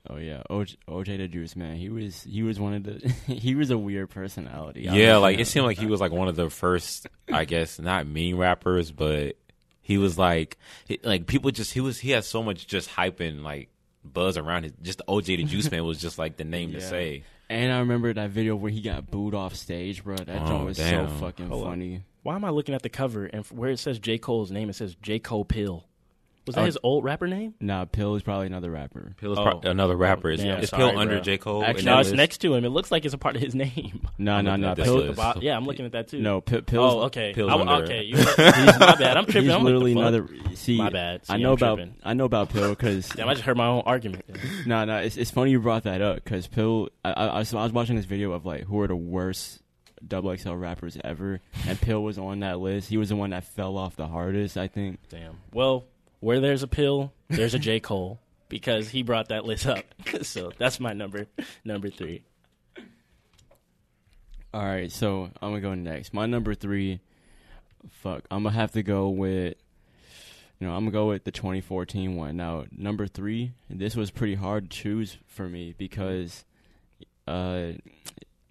Oh yeah, OJ, OJ the Juice man. He was he was one of the he was a weird personality. I Yeah, like it seemed like he was like one of the first, I guess, not mean rappers, but he was like, he, like people just he was he had so much just hype and like buzz around it. Just OJ the Juice Man was just like the name to Yeah. say. And I remember that video where he got booed off stage, bro. That Oh, was damn. so fucking Hold on. funny. Why am I looking at the cover and where it says J Cole's name? It says J Cole Pill. Was oh, that Oh. his old rapper name? Nah, Pill is probably another rapper. Pill is Oh. pro- another rapper. Is, Damn, is sorry, Pill under bro. J Cole? Actually, No, it's list? next to him. It looks like it's a part of his name. No, I'm no, looking no. at this Pill, list. The bo- yeah, I'm looking at that too. no, P- Pill's. Oh, okay. Pill's I- under- okay. You, my bad. I'm tripping. He's I'm like, literally the fuck? another. See, My bad. I See, know I'm about tripping. I know about Pill because Damn, I just heard my own argument. no, no. It's it's funny you brought that up because Pill. I, I, I was I was watching this video of like who are the worst double XL rappers ever, and Pill was on that list. He was the one that fell off the hardest, I think. Damn. Well, where there's a pill, there's a J Cole because he brought that list up. so that's my number number three. All right, so I'm gonna go next. My number three, fuck, I'm gonna have to go with, you know, I'm gonna go with the 2014 one. Now, number three, this was pretty hard to choose for me because, uh,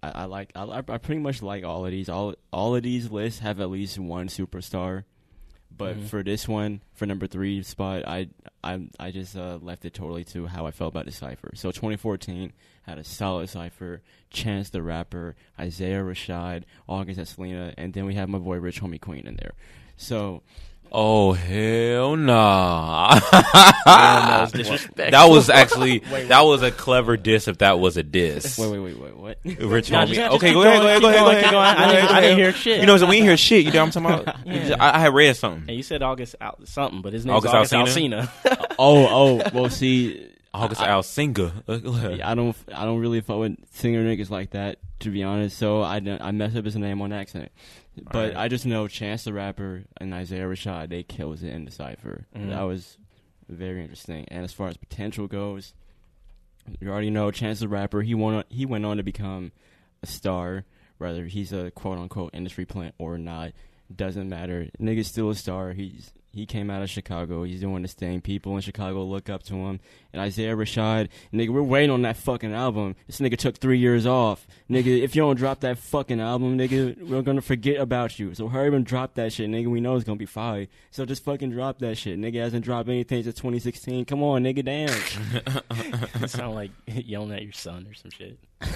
I, I like, I, I pretty much like all of these. All all of these lists have at least one superstar, but Mhm. for this one, for number three spot, I I I just uh, left it totally to how I felt about the cipher. So 2014 had a solid cipher. Chance the Rapper, Isaiah Rashad, August and Selena, and then we have my boy Rich Homie Queen in there. So Oh hell nah! That was disrespectful. that was actually that was a clever diss. If that was a diss, wait, wait, wait, wait, what? Rich No, homie. just- okay, go ahead, go ahead, go ahead, go ahead. I Go didn't- ahead, I didn't hear shit. You know, so we ain't hear shit. You know what I'm talking about? Yeah. I, I had read something. And you said August Al- something, but his name's August August, Alsina? Alsina. oh, oh, well, see, August I- Al Singer. I don't, I don't really fuck with singer niggas like that, to be honest. So I, I mess up his name on accident. But Alright. I just know Chance the Rapper and Isaiah Rashad, they kills it in the cipher. Mhm. That was very interesting. And as far as potential goes, you already know Chance the Rapper. He went, on, he went on to become a star, whether he's a quote unquote industry plant or not. Doesn't matter. Nigga's still a star. He's he came out of Chicago. He's doing his thing. People in Chicago look up to him. And Isaiah Rashad, nigga, we're waiting on that fucking album. This nigga took three years off. Nigga, if you don't drop that fucking album, nigga, we're gonna forget about you. So hurry up and drop that shit, nigga. We know it's gonna be fire. So just fucking drop that shit. Nigga hasn't dropped anything since 2016. Come on, nigga, damn. sound like yelling at your son or some shit.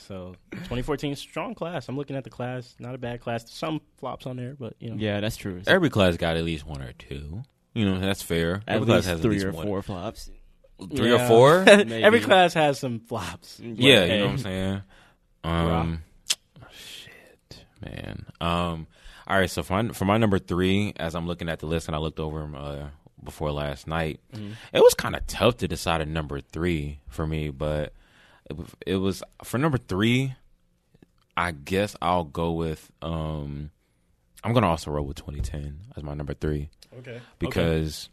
so 2014 strong class. I'm looking at the class. Not a bad class. Some flops on there, but you know. yeah, that's true. Every class got at least one or two. You know, that's fair. At Every least class has three at least or one. four flops. Three Yeah. or four? Every class has some flops. Yeah, But, you know what I'm saying. Um, shit, man. Um, all right. So for my, for my number three, as I'm looking at the list and I looked over uh, before last night, it was kind of tough to decide a number three for me. But it, was- it was for number three. I guess I'll go with. Um, I'm gonna also roll with 2010 as my number three Okay. because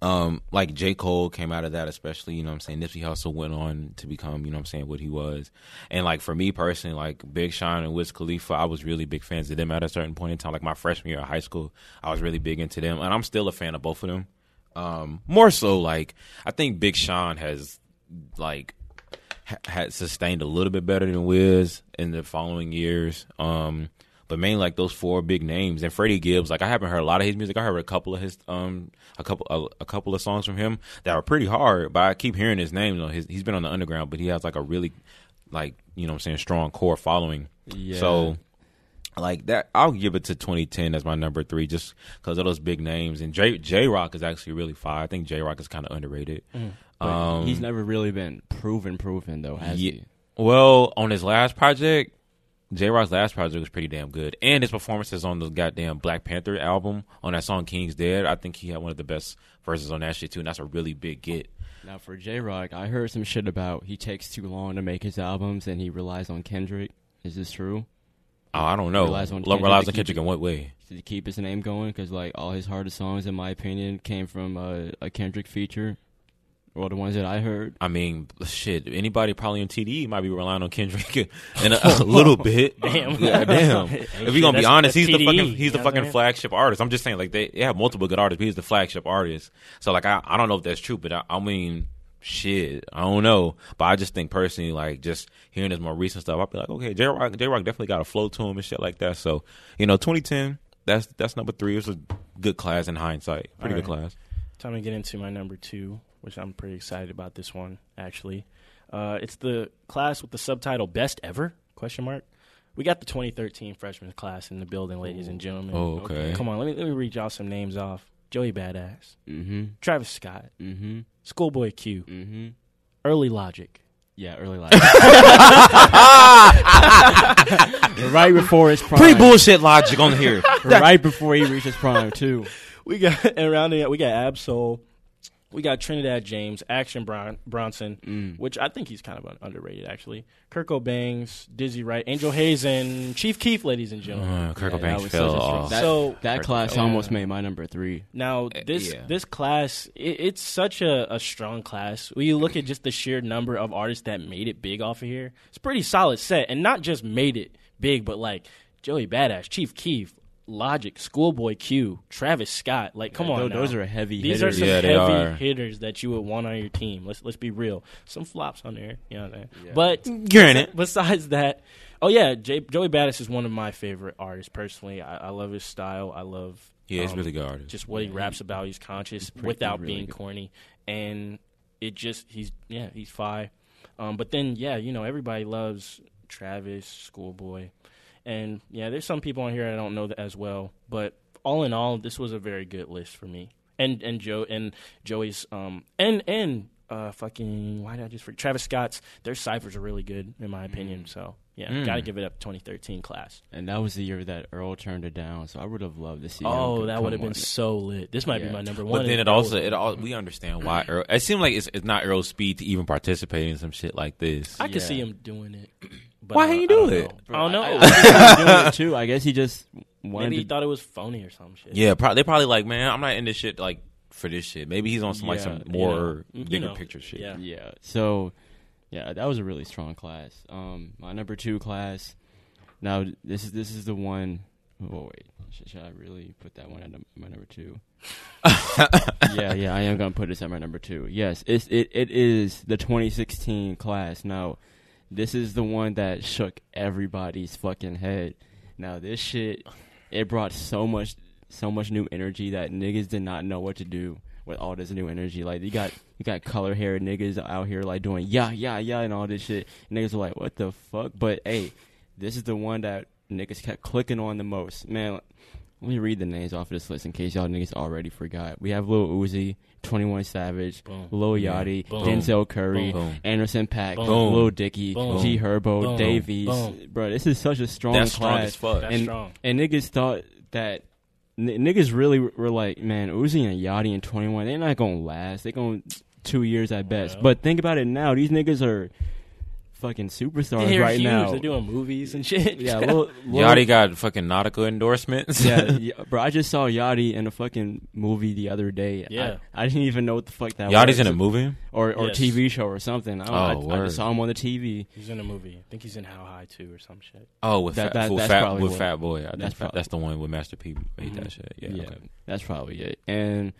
um like J. Cole came out of that especially, you know what I'm saying, Nipsey Hussle went on to become, you know what I'm saying, what he was. And like for me personally, like Big Sean and Wiz Khalifa, I was really big fans of them at a certain point in time. Like my freshman year of high school, I was really big into them. And I'm still a fan of both of them. Um more so like I think Big Sean has like had sustained a little bit better than Wiz in the following years. Um, but mainly like those four big names and Freddie Gibbs. Like I haven't heard a lot of his music. I heard a couple of his um a couple a, a couple of songs from him that are pretty hard. But I keep hearing his name. You know, his, he's been on the underground, but he has like a really like you know what I'm saying strong core following. Yeah. So like that, I'll give it to 2010 as my number three, just because of those big names. And J Jay Rock is actually really fire. I think Jay Rock is kind of underrated. But Um, he's never really been proven, proven though, has Ye- he? Well, on his last project, Jay Rock's last project was pretty damn good, and his performances on the goddamn Black Panther album on that song "King's Dead," I think he had one of the best verses on that shit too, and that's a really big get. Now for Jay Rock, I heard some shit about he takes too long to make his albums and he relies on Kendrick. Is this true? Oh, I don't know. Relies on Kendrick relies on Kendrick it- in what way? To keep his name going, because like all his hardest songs, in my opinion, came from uh, a Kendrick feature, or the ones that I heard. I mean, shit. Anybody probably on TDE might be relying on Kendrick in a, a little bit. Damn. Yeah, damn. Hey, if shit, we gonna be honest, he's the fucking he's the know what I'm fucking flagship artist. I'm just saying, like they, they have multiple good artists, but he's the flagship artist. So like I, I don't know if that's true, but I, I mean, shit, I don't know. But I just think personally, like just hearing his more recent stuff, I'll be like, okay, Jay Rock, Jay Rock definitely got a flow to him and shit like that. So you know, 2010, that's that's number three. It was a good class in hindsight, pretty good class. Time to get into my number two, which I'm pretty excited about this one actually. Uh, it's the class with the subtitle "Best Ever?" Question mark. We got the 2013 freshman class in the building, ladies and gentlemen. Oh, okay. Come on, let me let me read y'all some names off: Joey Badass, Mm-hmm. Travis Scott, Mm-hmm. Schoolboy Q, Mm-hmm. Early Logic, Yeah, early logic. right before his prime. Pre bullshit logic on here. right before he reaches prime too. We got and rounding out, we got Ab-Soul, we got Trinidad James, Action Bron- Bronson, Mm. which I think he's kind of underrated actually. Kirk Bangs, Dizzy Wright, Angel Haze, and Chief Keef, ladies and gentlemen. Uh, Kirk Yeah, that fell such a strong- off. That, So- that class Yeah. almost made my number three. Now this yeah. this class, it, it's such a, a strong class. When you look at just the sheer number of artists that made it big off of here, it's a pretty solid set, and not just made it big, but like Joey Badass, Chief Keef. Logic, Schoolboy Q, Travis Scott, like come Yeah, on, tho- now. those are heavy These hitters. are some Yeah, they heavy are. hitters that you would want on your team. Let's let's be real. Some flops on there, you know what I'm saying? Yeah. But Granted. besides that, oh yeah, J- Joey Badass is one of my favorite artists personally. I, I love his style. I love Yeah, he's um, really good artist. just what he raps about. He's conscious pretty- without really being good. corny, and it just he's yeah he's fine. Um, but then yeah, you know everybody loves Travis, Schoolboy, and yeah, there's some people on here I don't know that as well. But all in all, this was a very good list for me. And and Joe and Joey's um and and uh fucking why did I just forget Travis Scott's their ciphers are really good in my opinion. So yeah, Mm. gotta give it up 2013 class. And that was the year that Earl turned it down, so I would have loved to see. Oh, that would have been on. so lit. This might Yeah. be my number one. But then it also it all we understand why Earl. It seemed like it's, it's not Earl's speed to even participate in some shit like this. I could see him doing it. But Why I- he I do don't it? know. I don't know. I, I think he was doing it too. I guess he just wanted Maybe he to. thought it was phony or some shit. yeah, pro- they probably like, man, I'm not in this shit like for this shit. Maybe he's on some like Yeah, some you more know, you bigger know, picture shit. yeah. Yeah. So, yeah, that was a really strong class. Um, my number two class. Now this is this is the one Oh wait, should, should I really put that one at num- my number two? yeah, yeah, I am gonna put this at my number two. Yes, it's it it is the 2016 class. Now, this is the one that shook everybody's fucking head. Now, this shit, it brought so much so much new energy that niggas did not know what to do with all this new energy. Like you got you got color haired niggas out here like doing yeah yeah yeah and all this shit. Niggas were like, what the fuck? But hey, this is the one that niggas kept clicking on the most. Man, let me read the names off of this list in case y'all niggas already forgot. We have Lil Uzi, Twenty One Savage, Boom. Lil Yeah. Yachty, Boom. Denzel Curry, Boom. Anderson Paak, Boom. Lil Dicky, G Herbo, Boom. Dave East. Boom. Bro, this is such a strong That's strong class as fuck. That's and, strong. and niggas thought that n- niggas really were like, man, Uzi and Yachty and Twenty One, they're not gonna last. They're gonna two years at best. Well. But think about it now. These niggas are fucking superstars They're right huge. now. They're doing movies and shit. yeah, Lil, Lil, Yachty got fucking Nautica endorsements. yeah, yeah, bro. I just saw Yachty in a fucking movie the other day. Yeah. I, I didn't even know what the fuck that was. Yachty's was. in a movie. or or Yes. TV show or something. I, don't. I- Oh, I, just saw him on the TV. He's in a movie. I think he's in How High too or some shit. Oh, with That- fat, that- with, that's fat, with what- Fat Boy. I think that's that's, that's the one with Master P made Mhm. that shit. Yeah. Yeah, okay. that's probably it. And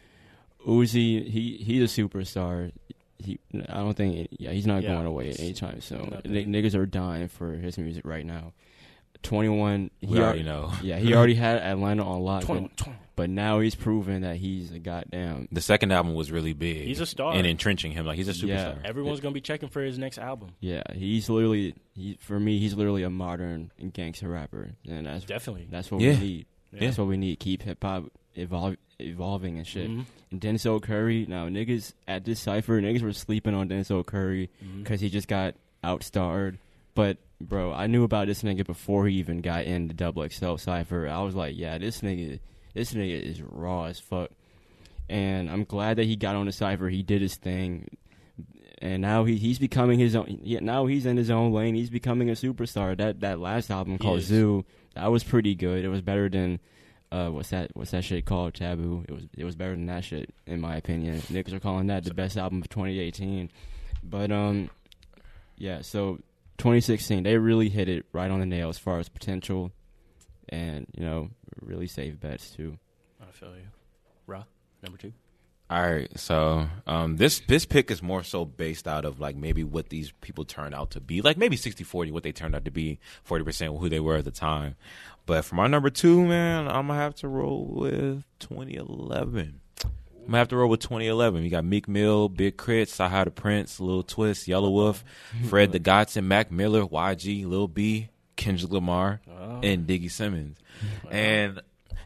Uzi, he he's a superstar. He, I don't think, yeah, he's not Yeah. going away anytime soon. Nothing. N- niggas are dying for his music right now. Twenty one, he We already al- know. Yeah, he already had Atlanta on lock, 21, but, 21. but now he's proven that he's a goddamn. The second album was really big. He's a star. and entrenching him like he's a superstar. Yeah. Everyone's gonna be checking for his next album. Yeah, he's literally he, for me. He's literally a modern gangster rapper, and that's Definitely. that's what Yeah. we need. Yeah. That's what we need. To keep hip hop evol- evolving and shit. Mhm. And Denzel Curry, now niggas at this cipher, niggas were sleeping on Denzel Curry because he just got outstarred. But bro, I knew about this nigga before he even got in the Double XL cipher. I was like, yeah, this nigga, this nigga is raw as fuck. And I'm glad that he got on the cipher. He did his thing, and now he he's becoming his own. Yeah, now he's in his own lane. He's becoming a superstar. That that last album called. Zoo, that was pretty good. It was better than. Uh, what's that? What's that shit called? Taboo. It was. It was better than that shit, in my opinion. Niggas are calling that the best album of 2018. But um, yeah. So 2016, they really hit it right on the nail as far as potential, and you know, really safe bets too. I feel you. Ra, number two. All right, so um, this this pick is more so based out of like maybe what these people turned out to be, like maybe 60-40, what they turned out to be, forty percent who they were at the time. But for my number two, man, I'm gonna have to roll with 2011. I'm gonna have to roll with 2011. We got Meek Mill, Big K.R.I.T., CyHi the Prynce, Lil Twist, Yelawolf, Fred the Godson, Mac Miller, YG, Lil B, Kendrick Lamar, Oh. and Diggy Simmons. And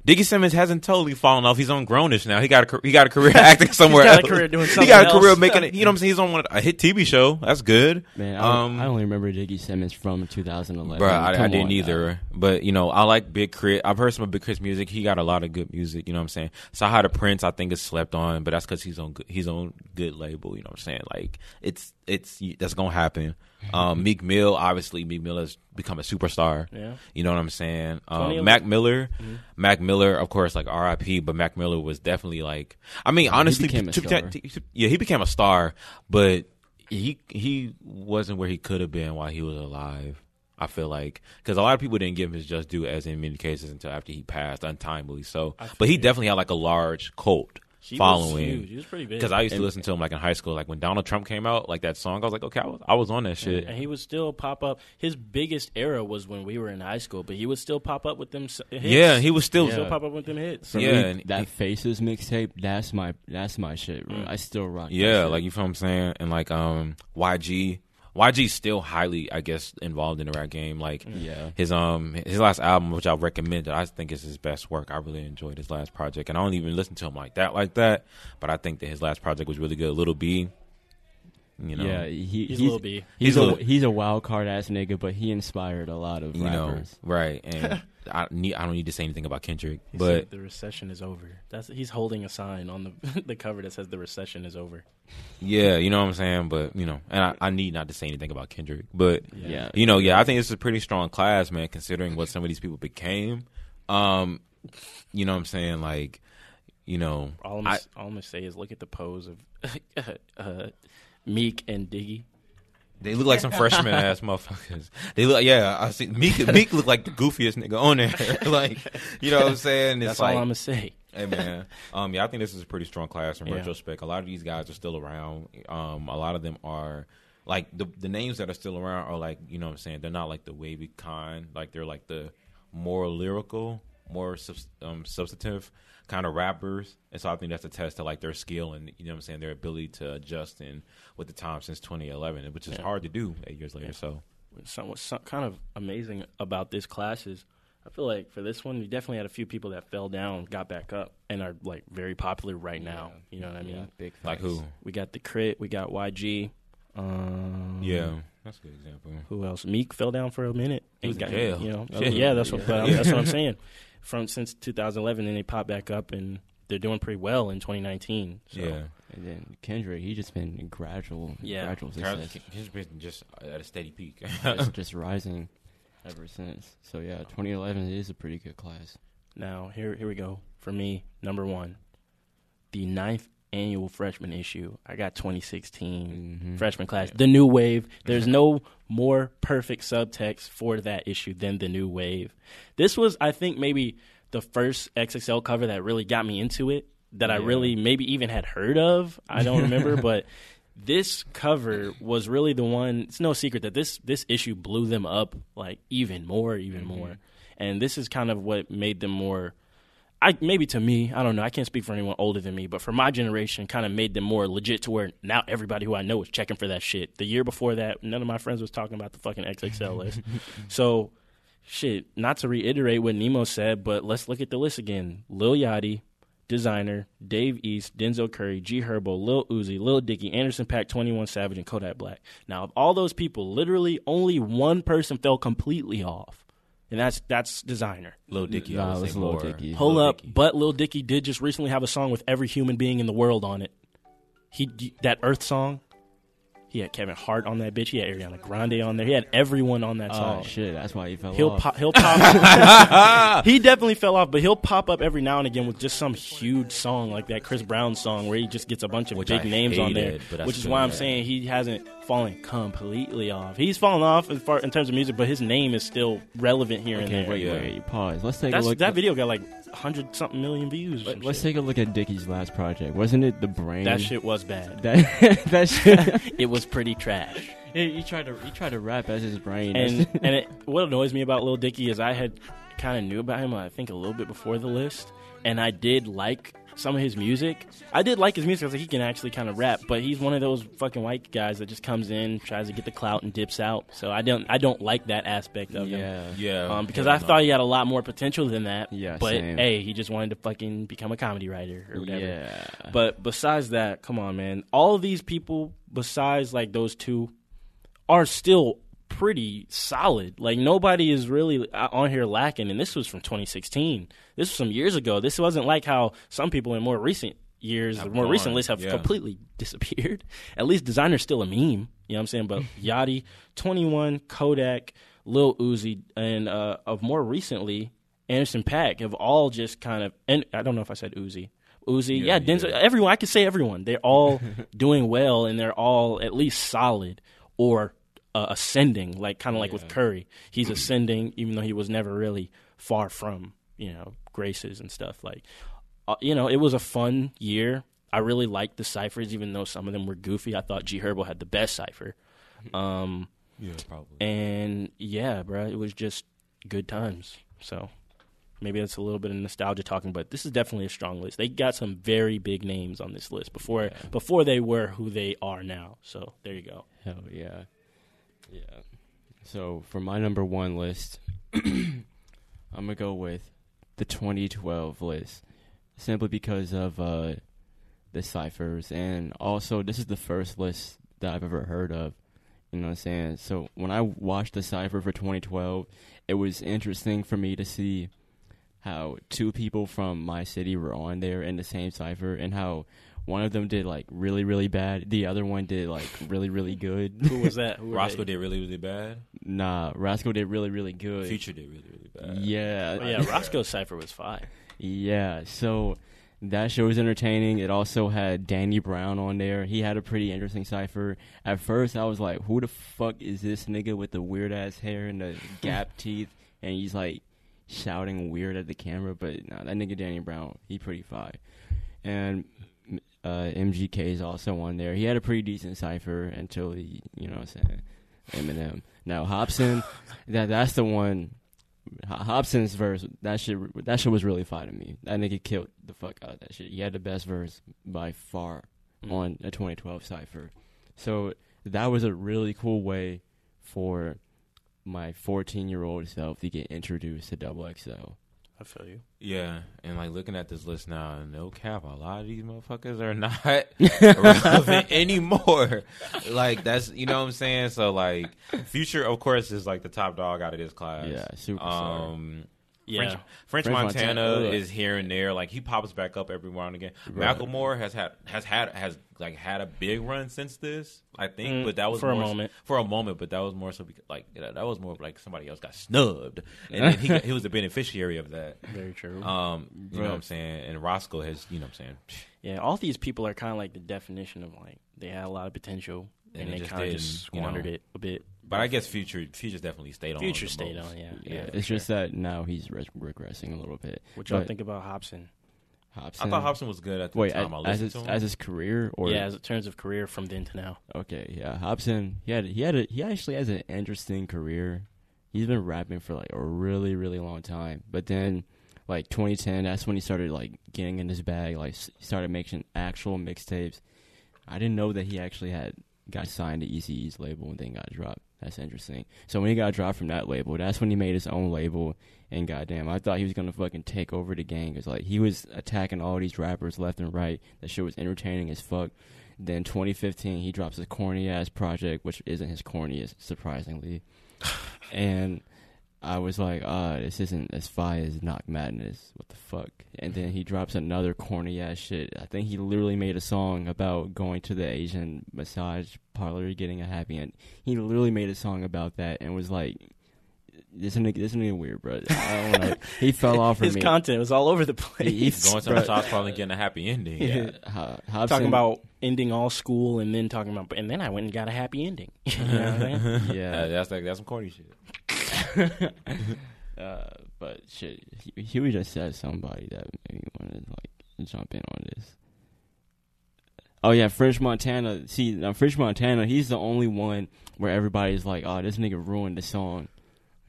Diggy Simmons hasn't totally fallen off. He's on Grown-ish now. He got a he got a career acting somewhere got a else. career doing he got a career else. making it. You know what I'm saying? He's on one, a hit TV show. That's good. Man, I, Um, I only remember Diggy Simmons from 2011. Bro, I, I Come didn't on either. now. But you know, I like Big Crit. I've heard some of Big K.R.I.T.'s music. He got a lot of good music. You know what I'm saying? CyHi the Prynce, I think is slept on, but that's because he's on good, he's on good label. You know what I'm saying? Like it's it's that's gonna happen. Um, Meek Mill, obviously, Meek Mill has become a superstar. Yeah. You know what I'm saying? Um, Mac Miller, Mm-hmm. Mac Miller, of course, like R.I.P. But Mac Miller was definitely like, I mean, honestly, a to- to- to- yeah, he became a star, but he he wasn't where he could have been while he was alive. I feel like because a lot of people didn't give him his just due, as in many cases, until after he passed untimely. So, but he definitely had like a large cult He was following. huge. He was pretty big. Because I used to And- listen to him like in high school, like when Donald Trump came out, like that song. I was like, okay, I was, I was on that shit. And he would still pop up. His biggest era was when we were in high school, but he would still pop up with them hits. Yeah, he was still. still pop up with them hits. For Yeah, me, and that he- Faces mixtape, that's my that's my shit, bro. Mm. I still rock. that Yeah, shit. like you feel what I'm saying, and like um YG, YG's still highly, I guess, involved in the rap game. Like yeah. his um his last album, which I recommend, I think is his best work. I really enjoyed his last project, and I don't even listen to him like that, like that. But I think that his last project was really good. Lil B, you know, yeah, he, He's, he's a. He's, He's a, a little- he's a wild card ass nigga, but he inspired a lot of you know, right? And I need I don't need to say anything about Kendrick, He but said the recession is over. That's he's holding a sign on the the cover that says the recession is over. yeah, you know what I'm saying. But you know, and I, I need not to say anything about Kendrick, but Yeah. you know, yeah, I think it's a pretty strong class, man, considering what some of these people became. Um, you know what I'm saying? Like, you know, All I'm, I- all I'm gonna say is look at the pose of uh, Meek and Diggy. They look like some freshman ass motherfuckers. They look, yeah. I see Meek. Meek look like the goofiest nigga on there. like, you know what I'm saying? It's That's like, all I'm gonna say. Hey man, um, yeah, I think this is a pretty strong class in Yeah. retrospect. A lot of these guys are still around. Um, a lot of them are like the the names that are still around are like you know what I'm saying. They're not like the wavy kind. Like they're like the more lyrical, more subs- um, substantive kind of rappers. And so I think that's a test to like their skill and you know what I'm saying their ability to adjust in with the time since 2011, which is Yeah. hard to do eight years later. So Some, what's some, kind of amazing about this class is I feel like for this one, we definitely had a few people that fell down, got back up, and are like very popular right now. You know what I mean? Yeah, big like who? We got the K.R.I.T., we got YG. Um, Yeah, that's a good example. Who else? Meek fell down for a minute. He was in got- jail. You know, Yeah. yeah, that's what Yeah. that's what I'm saying. From since 2011, and they pop back up, and they're doing pretty well in 2019. So. Yeah. And then Kendrick, he just been gradual, Yeah. gradual Carol's success, he's been just at a steady peak. just, just rising ever since. So yeah, 2011 is a pretty good class. Now here here we go for me. Number one, the ninth annual freshman issue. I got 2016 Mhm. freshman class, the new wave. There's no more perfect subtext for that issue than the new wave. This was, I think, maybe the first XXL cover that really got me into it. That I really maybe even had heard of. I don't remember, but this cover was really the one. It's no secret that this this issue blew them up like even more, even more. And this is kind of what made them more. I maybe to me, I don't know. I can't speak for anyone older than me, but for my generation, kind of made them more legit to where now everybody who I know is checking for that shit. The year before that, none of my friends was talking about the fucking XXL list. so, shit. Not to reiterate what Nemo said, but let's look at the list again. Lil Yachty, Desiigner, Dave East, Denzel Curry, G Herbo, Lil Uzi, Lil Dicky, Anderson Paak, 21 Savage, and Kodak Black. Now, of all those people, literally only one person fell completely off, and that's that's Desiigner. Lil Dicky, Nah, I it would was say Lil. Dicky. Hold Lil up, Dicky. but Lil Dicky did just recently have a song with every human being in the world on it. He that Earth song. He had Kevin Hart on that bitch. He had Ariana Grande on there. He had everyone on that oh, song. Oh shit, that's why he fell He'll off. pop. He'll pop. he definitely fell off, but he'll pop up every now and again with just some huge song like that Chris Brown song where he just gets a bunch of Which big I names on there. Which is why I'm yeah. saying he hasn't fallen completely off. He's fallen off as far in terms of music, but his name is still relevant here and there. wait, Yeah. wait, pause. Let's take That's, a look. that video got like hundred something million views. Let, let's shit. take a look at Dickie's last project. Wasn't it the brain? that shit was bad. That that shit. it was pretty trash. he, he tried to he tried to rap as his brain. and and it, what annoys me about Lil Dicky is I had kind of knew about him I think a little bit before the list, and I did like some of his music. I did like his music because he can actually kind of rap, but he's one of those fucking white guys that just comes in, tries to get the clout, and dips out. So I don't I don't like that aspect of him. yeah, Yeah, Um, because yeah, I no. thought he had a lot more potential than that. Yeah, but same. hey, he just wanted to fucking become a comedy writer or whatever. yeah. But besides that, come on, man. All of these people, besides like those two, are still pretty solid. Like nobody is really uh, on here lacking. And this was from 2016. This was some years ago. This wasn't like how some people in more recent years, Have more recent lists have yeah. completely disappeared. At least Desiigner's still a meme. You know what I'm saying? But Yachty, 21, Kodak, Lil Uzi, and uh, of more recently, Anderson Paak have all just kind of. And I don't know if I said Uzi. Uzi, Yeah, yeah, Denzel, did. everyone. I could say everyone. They're all doing well, and they're all at least solid or uh, ascending. Like kind of like with Curry, he's ascending, even though he was never really far from you know graces and stuff. Like uh, you know, it was a fun year. I really liked the ciphers, even though some of them were goofy. I thought G Herbo had the best cipher. Um, Yeah, probably. and yeah, bro, it was just good times. So maybe that's a little bit of nostalgia talking, but this is definitely a strong list. They got some very big names on this list before before they were who they are now. So there you go. Hell yeah. Yeah. So for my number one list, I'm gonna go with the 2012 list, simply because of uh, the ciphers, and also this is the first list that I've ever heard of. You know what I'm saying? So when I watched the cipher for 2012, it was interesting for me to see how two people from my city were on there in the same cipher, and how one of them did like really really bad, the other one did like really really good. Who was that? Who Roscoe they? did really, really bad. Nah, Rascal did really, really good. Future did really, really bad. Yeah, Oh, yeah, Roscoe's cipher was fire. yeah. So that show was entertaining. It also had Danny Brown on there. He had a pretty interesting cipher. At first, I was like, "Who the fuck is this nigga with the weird ass hair and the gap teeth?" And he's like shouting weird at the camera. But nah, that nigga Danny Brown, he pretty fine. And uh, MGK is also on there. He had a pretty decent cipher until he, you know, what I'm saying Eminem. Now Hopsin, that that's the one. Hopsin's verse, that shit, that shit was really fire to me. That nigga killed the fuck out of that shit. He had the best verse by far Mm. on a 2012 cipher. So that was a really cool way for my 14 year old self to get introduced to Double XL. I feel you. Yeah, and like looking at this list now, no cap, a lot of these motherfuckers are not relevant anymore. Like that's you know what I'm saying. So like, Future, of course, is like the top dog out of this class. Yeah, superstar. Um, Yeah. French, French, French Montana, Montana, is here and there. Like he pops back up every now and again. Right. Macklemore has had has had has like had a big run since this, I think. Mm, but that was for a more- moment. For a moment, but that was more so because, like that that was more like somebody else got snubbed, and then he got, he was the beneficiary of that. Very true. Um, you know what I'm saying? And Roscoe has, you know what I'm saying? yeah, all these people are kind of like the definition of like they had a lot of potential And and, they they kind of didn't, just you know. squandered it a bit. But I guess Future Future's definitely stayed on. Future the stayed most. on, yeah, yeah, yeah. it's just that now he's re- regressing a little bit. What y'all But think about Hopsin? Hopsin? I thought Hopsin was good at the Wait, time as, I as his to him. as his career or yeah, as in terms of career from then to now. Okay, yeah, Hopsin. He had he had a, he actually has an interesting career. He's been rapping for like a really really long time, but then like 2010, that's when he started like getting in his bag. Like he started making actual mixtapes. I didn't know that he actually had got signed to Eazy-E's label and then got dropped. That's interesting. So when he got dropped from that label, that's when he made his own label. And goddamn, I thought he was gonna fucking take over the gang. Cause like he was attacking all these rappers left and right. That shit was entertaining as fuck. Then 2015, he drops a corny ass project, which isn't his corniest, surprisingly. and I was like, ah, this isn't as fire as Knock Madness. What the fuck? And then he drops another corny ass shit. I think he literally made a song about going to the Asian massage parlor, getting a happy end. He literally made a song about that and was like, this nigga, this nigga weird, bro. I don't know. He fell off for His me. content was all over the place. He- he's going to Bruh. the massage parlor and getting a happy ending. Yeah. Ho- Hopsin- talking about ending all school and then talking about, and then I went and got a happy ending. You know what I'm saying? Uh, yeah, that's like that's some corny shit. uh, but shit, he, he would just said somebody that maybe me want to like jump in on this. Oh yeah, French Montana. See, now French Montana, he's the only one where everybody's like, "Oh, this nigga ruined the song."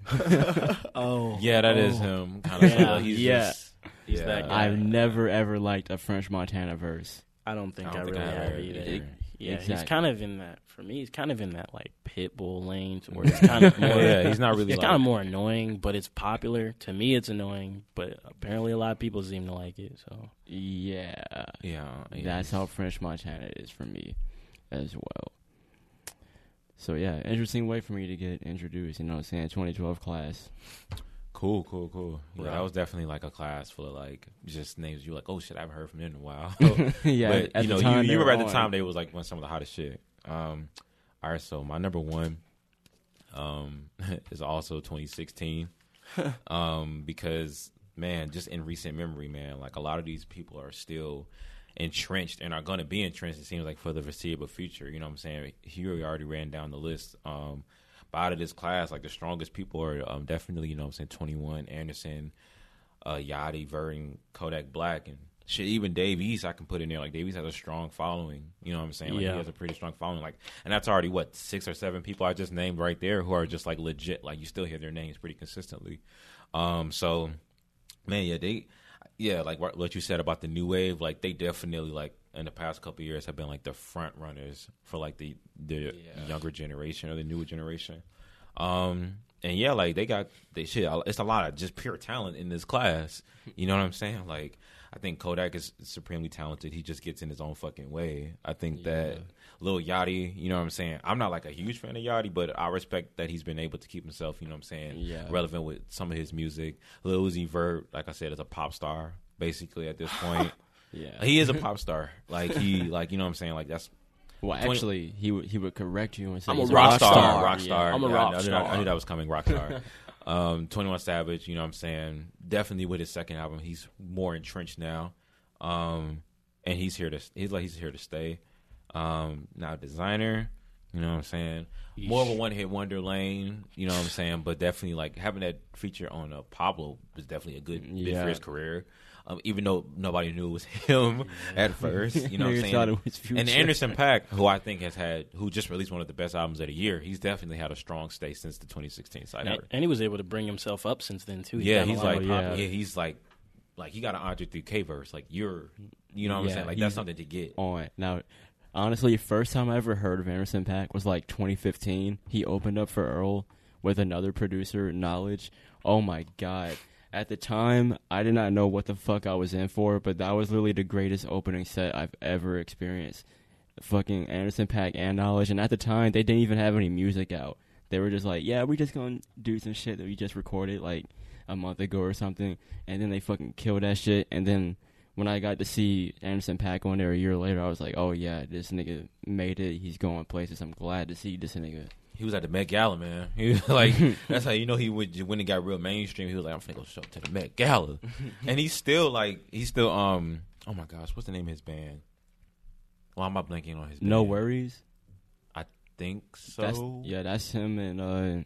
oh, Yeah, that is him. Kind of. Yeah, he's yeah. Just, He's yeah. that guy. I've never ever liked a French Montana verse. I don't think I I, don't think really I have have either. either. Yeah, he's kind of in that. For me, he's kind of in that like Pitbull lanes where it's kind of more. yeah, he's not really. It's like, kind of more annoying, but it's popular. To me, it's annoying, but apparently a lot of people seem to like it. So Yeah, Yeah, that's how French Montana is for me, as well. So yeah, interesting way for me to get introduced. You know, what I'm saying 2012 class. Cool, cool, cool. Yeah, Right. that was definitely like a class full of like just names you like. Oh shit, I haven't heard from them in a while. yeah, but you know, you, you were remember at the time they was like one some of the hottest shit. Um, all right, so my number one, um, is also 2016. um, because man, just in recent memory, man, like a lot of these people are still entrenched and are going to be entrenched. It seems like for the foreseeable future. You know what I'm saying? Huey already ran down the list. Um, out of this class, like the strongest people are um, definitely, you know what I'm saying, 21, Anderson, uh, Yachty, Verring, Kodak Black, and shit, even Dave East, I can put in there. Like, Dave East has a strong following. You know what I'm saying? Like, Yeah. he has a pretty strong following. Like, and that's already, what, six or seven people I just named right there who are just, like, legit. Like, you still hear their names pretty consistently. Um, so, man, yeah, they, yeah, like what you said about the new wave, like, they definitely, like, in the past couple of years have been, like, the front runners for, like, the, the younger generation or the newer generation. Um, and yeah, like they got they shit. It's a lot of just pure talent in this class. You know what I'm saying? Like I think Kodak is supremely talented. He just gets in his own fucking way. I think that Lil Yachty, you know what I'm saying? I'm not like a huge fan of Yachty, but I respect that he's been able to keep himself, you know what I'm saying, Yeah. relevant with some of his music. Lil Uzi Vert, like I said, is a pop star basically at this point. Yeah. he is a pop star. Like he like you know what I'm saying? Like that's well, twenty- actually, he would he would correct you and say I'm a rock rock star, star. rock Yeah. star. I'm a Yeah, rock I, knew, star. I knew that was coming. Rock star. um, Twenty One Savage. You know what I'm saying? Definitely with his second album, he's more entrenched now. Um, and he's here to he's like he's here to stay. Um, now Desiigner, you know what I'm saying? More of a one hit wonder lane, you know what I'm saying? But definitely like having that feature on uh, Pablo was definitely a good bit for his career. Um, even though nobody knew it was him at first, you know what I'm saying? thought it was and Anderson Paak, who I think has had, who just released one of the best albums of the year, he's definitely had a strong stay since the 2016 side. And, and he was able to bring himself up since then too. Yeah, he's like, more yeah. yeah, he's like, like he got an Andre 3K verse. Like you're, you know what I'm Yeah, saying? Like that's something to get. on. Now, honestly, first time I ever heard of Anderson Paak was like 2015. He opened up for Earl with another producer, Knxwledge. Oh my god. At the time, I did not know what the fuck I was in for, but that was literally the greatest opening set I've ever experienced. Fucking Anderson Paak and Knxwledge, and at the time, they didn't even have any music out. They were just like, yeah, we're just gonna do some shit that we just recorded like a month ago or something, and then they fucking killed that shit, and then when I got to see Anderson Paak on there a year later, I was like, oh yeah, this nigga made it. He's going places. I'm glad to see this nigga. He was at the Met Gala, man. He was like, that's how you know he would when he got real mainstream. He was like, I'm finna go show up to the Met Gala, and he's still like, he's still um, oh my gosh, what's the name of his band? Why am I blanking on his? Band? No worries. I think so. That's, yeah, that's him and uh,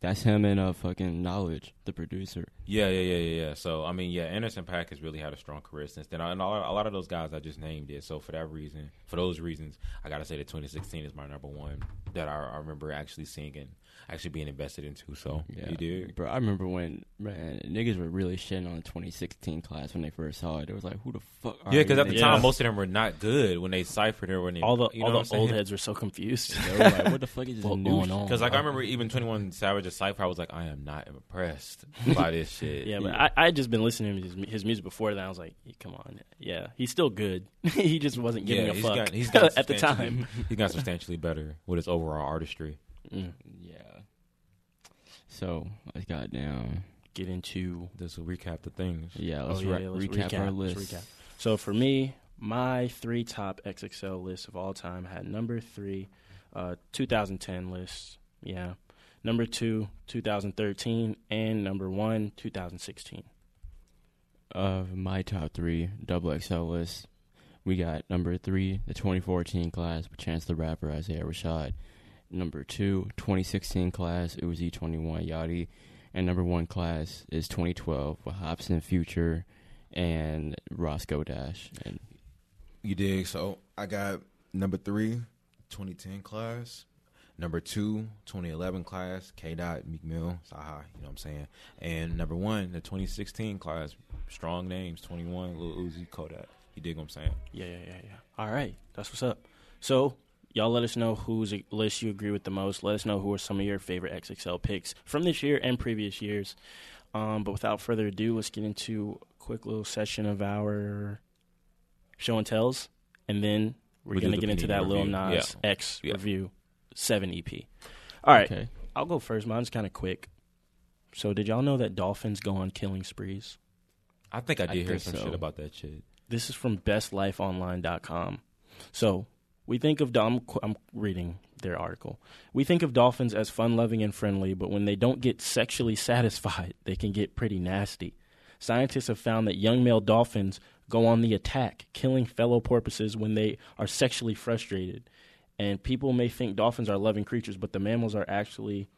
that's him and uh, fucking Knxwledge, the producer. Yeah, yeah, yeah, yeah, yeah. So I mean, yeah, Anderson Paak has really had a strong career since then, and a lot, of those guys I just named it. So for that reason, for those reasons, I gotta say that 2016 is my number one that I, I remember actually seeing and actually being invested into. So Yeah, you did. bro. I remember when man niggas were really shitting on the 2016 class when they first saw it. It was like, who the fuck? Are Yeah, because at the niggas? Yeah. time, most of them were not good when they ciphered it. When they, all the you know all what the old heads were so confused. They were like, what the fuck is this going on? Because like I remember even 21 Savage's cipher, I was like, I am not impressed by this shit. Yeah, but I I had just been listening to his, his music before that. I was like, come on, yeah, he's still good. he just wasn't giving yeah, a he's fuck got, he's got at the time. He got substantially better with his overall artistry. Mm. Yeah. So I got down. Get into This will recap the things. Yeah, oh let's, yeah, re- yeah, let's recap, our list. recap. So for me, my three top XXL lists of all time had number three, uh, 2010 list. Yeah, number two, 2013, and number one, 2016. Of my top three double XL list, we got number three, the 2014 class with Chance the Rapper, Isaiah Rashad. Number two, 2016 class, Uzi 21 Yachty. And number one class is 2012 with Hopsin Future and Roscoe Dash. And You dig? So I got number three, 2010 class. Number two, 2011 class, K. Dot, Meek Mill, CyHi, you know what I'm saying? And number one, the 2016 class, strong names, 21, Lil Uzi, Kodak. You dig what I'm saying? Yeah, yeah, yeah, yeah. All right, that's what's up. So y'all let us know whose list you agree with the most. Let us know who are some of your favorite XXL picks from this year and previous years. Um, but without further ado, let's get into a quick little session of our show and tells, and then we're We'll gonna get into that Lil review. Nas Yeah. X Yeah. review seven EP. All right, okay. I'll go first. Mine's kind of quick. So did y'all know that dolphins go on killing sprees? I think I I did hear some so. shit about that shit. This is from bestlifeonline.com. So, we think of I'm, I'm reading their article. We think of dolphins as fun-loving and friendly, but when they don't get sexually satisfied, they can get pretty nasty. Scientists have found that young male dolphins go on the attack, killing fellow porpoises when they are sexually frustrated. And people may think dolphins are loving creatures, but the mammals are actually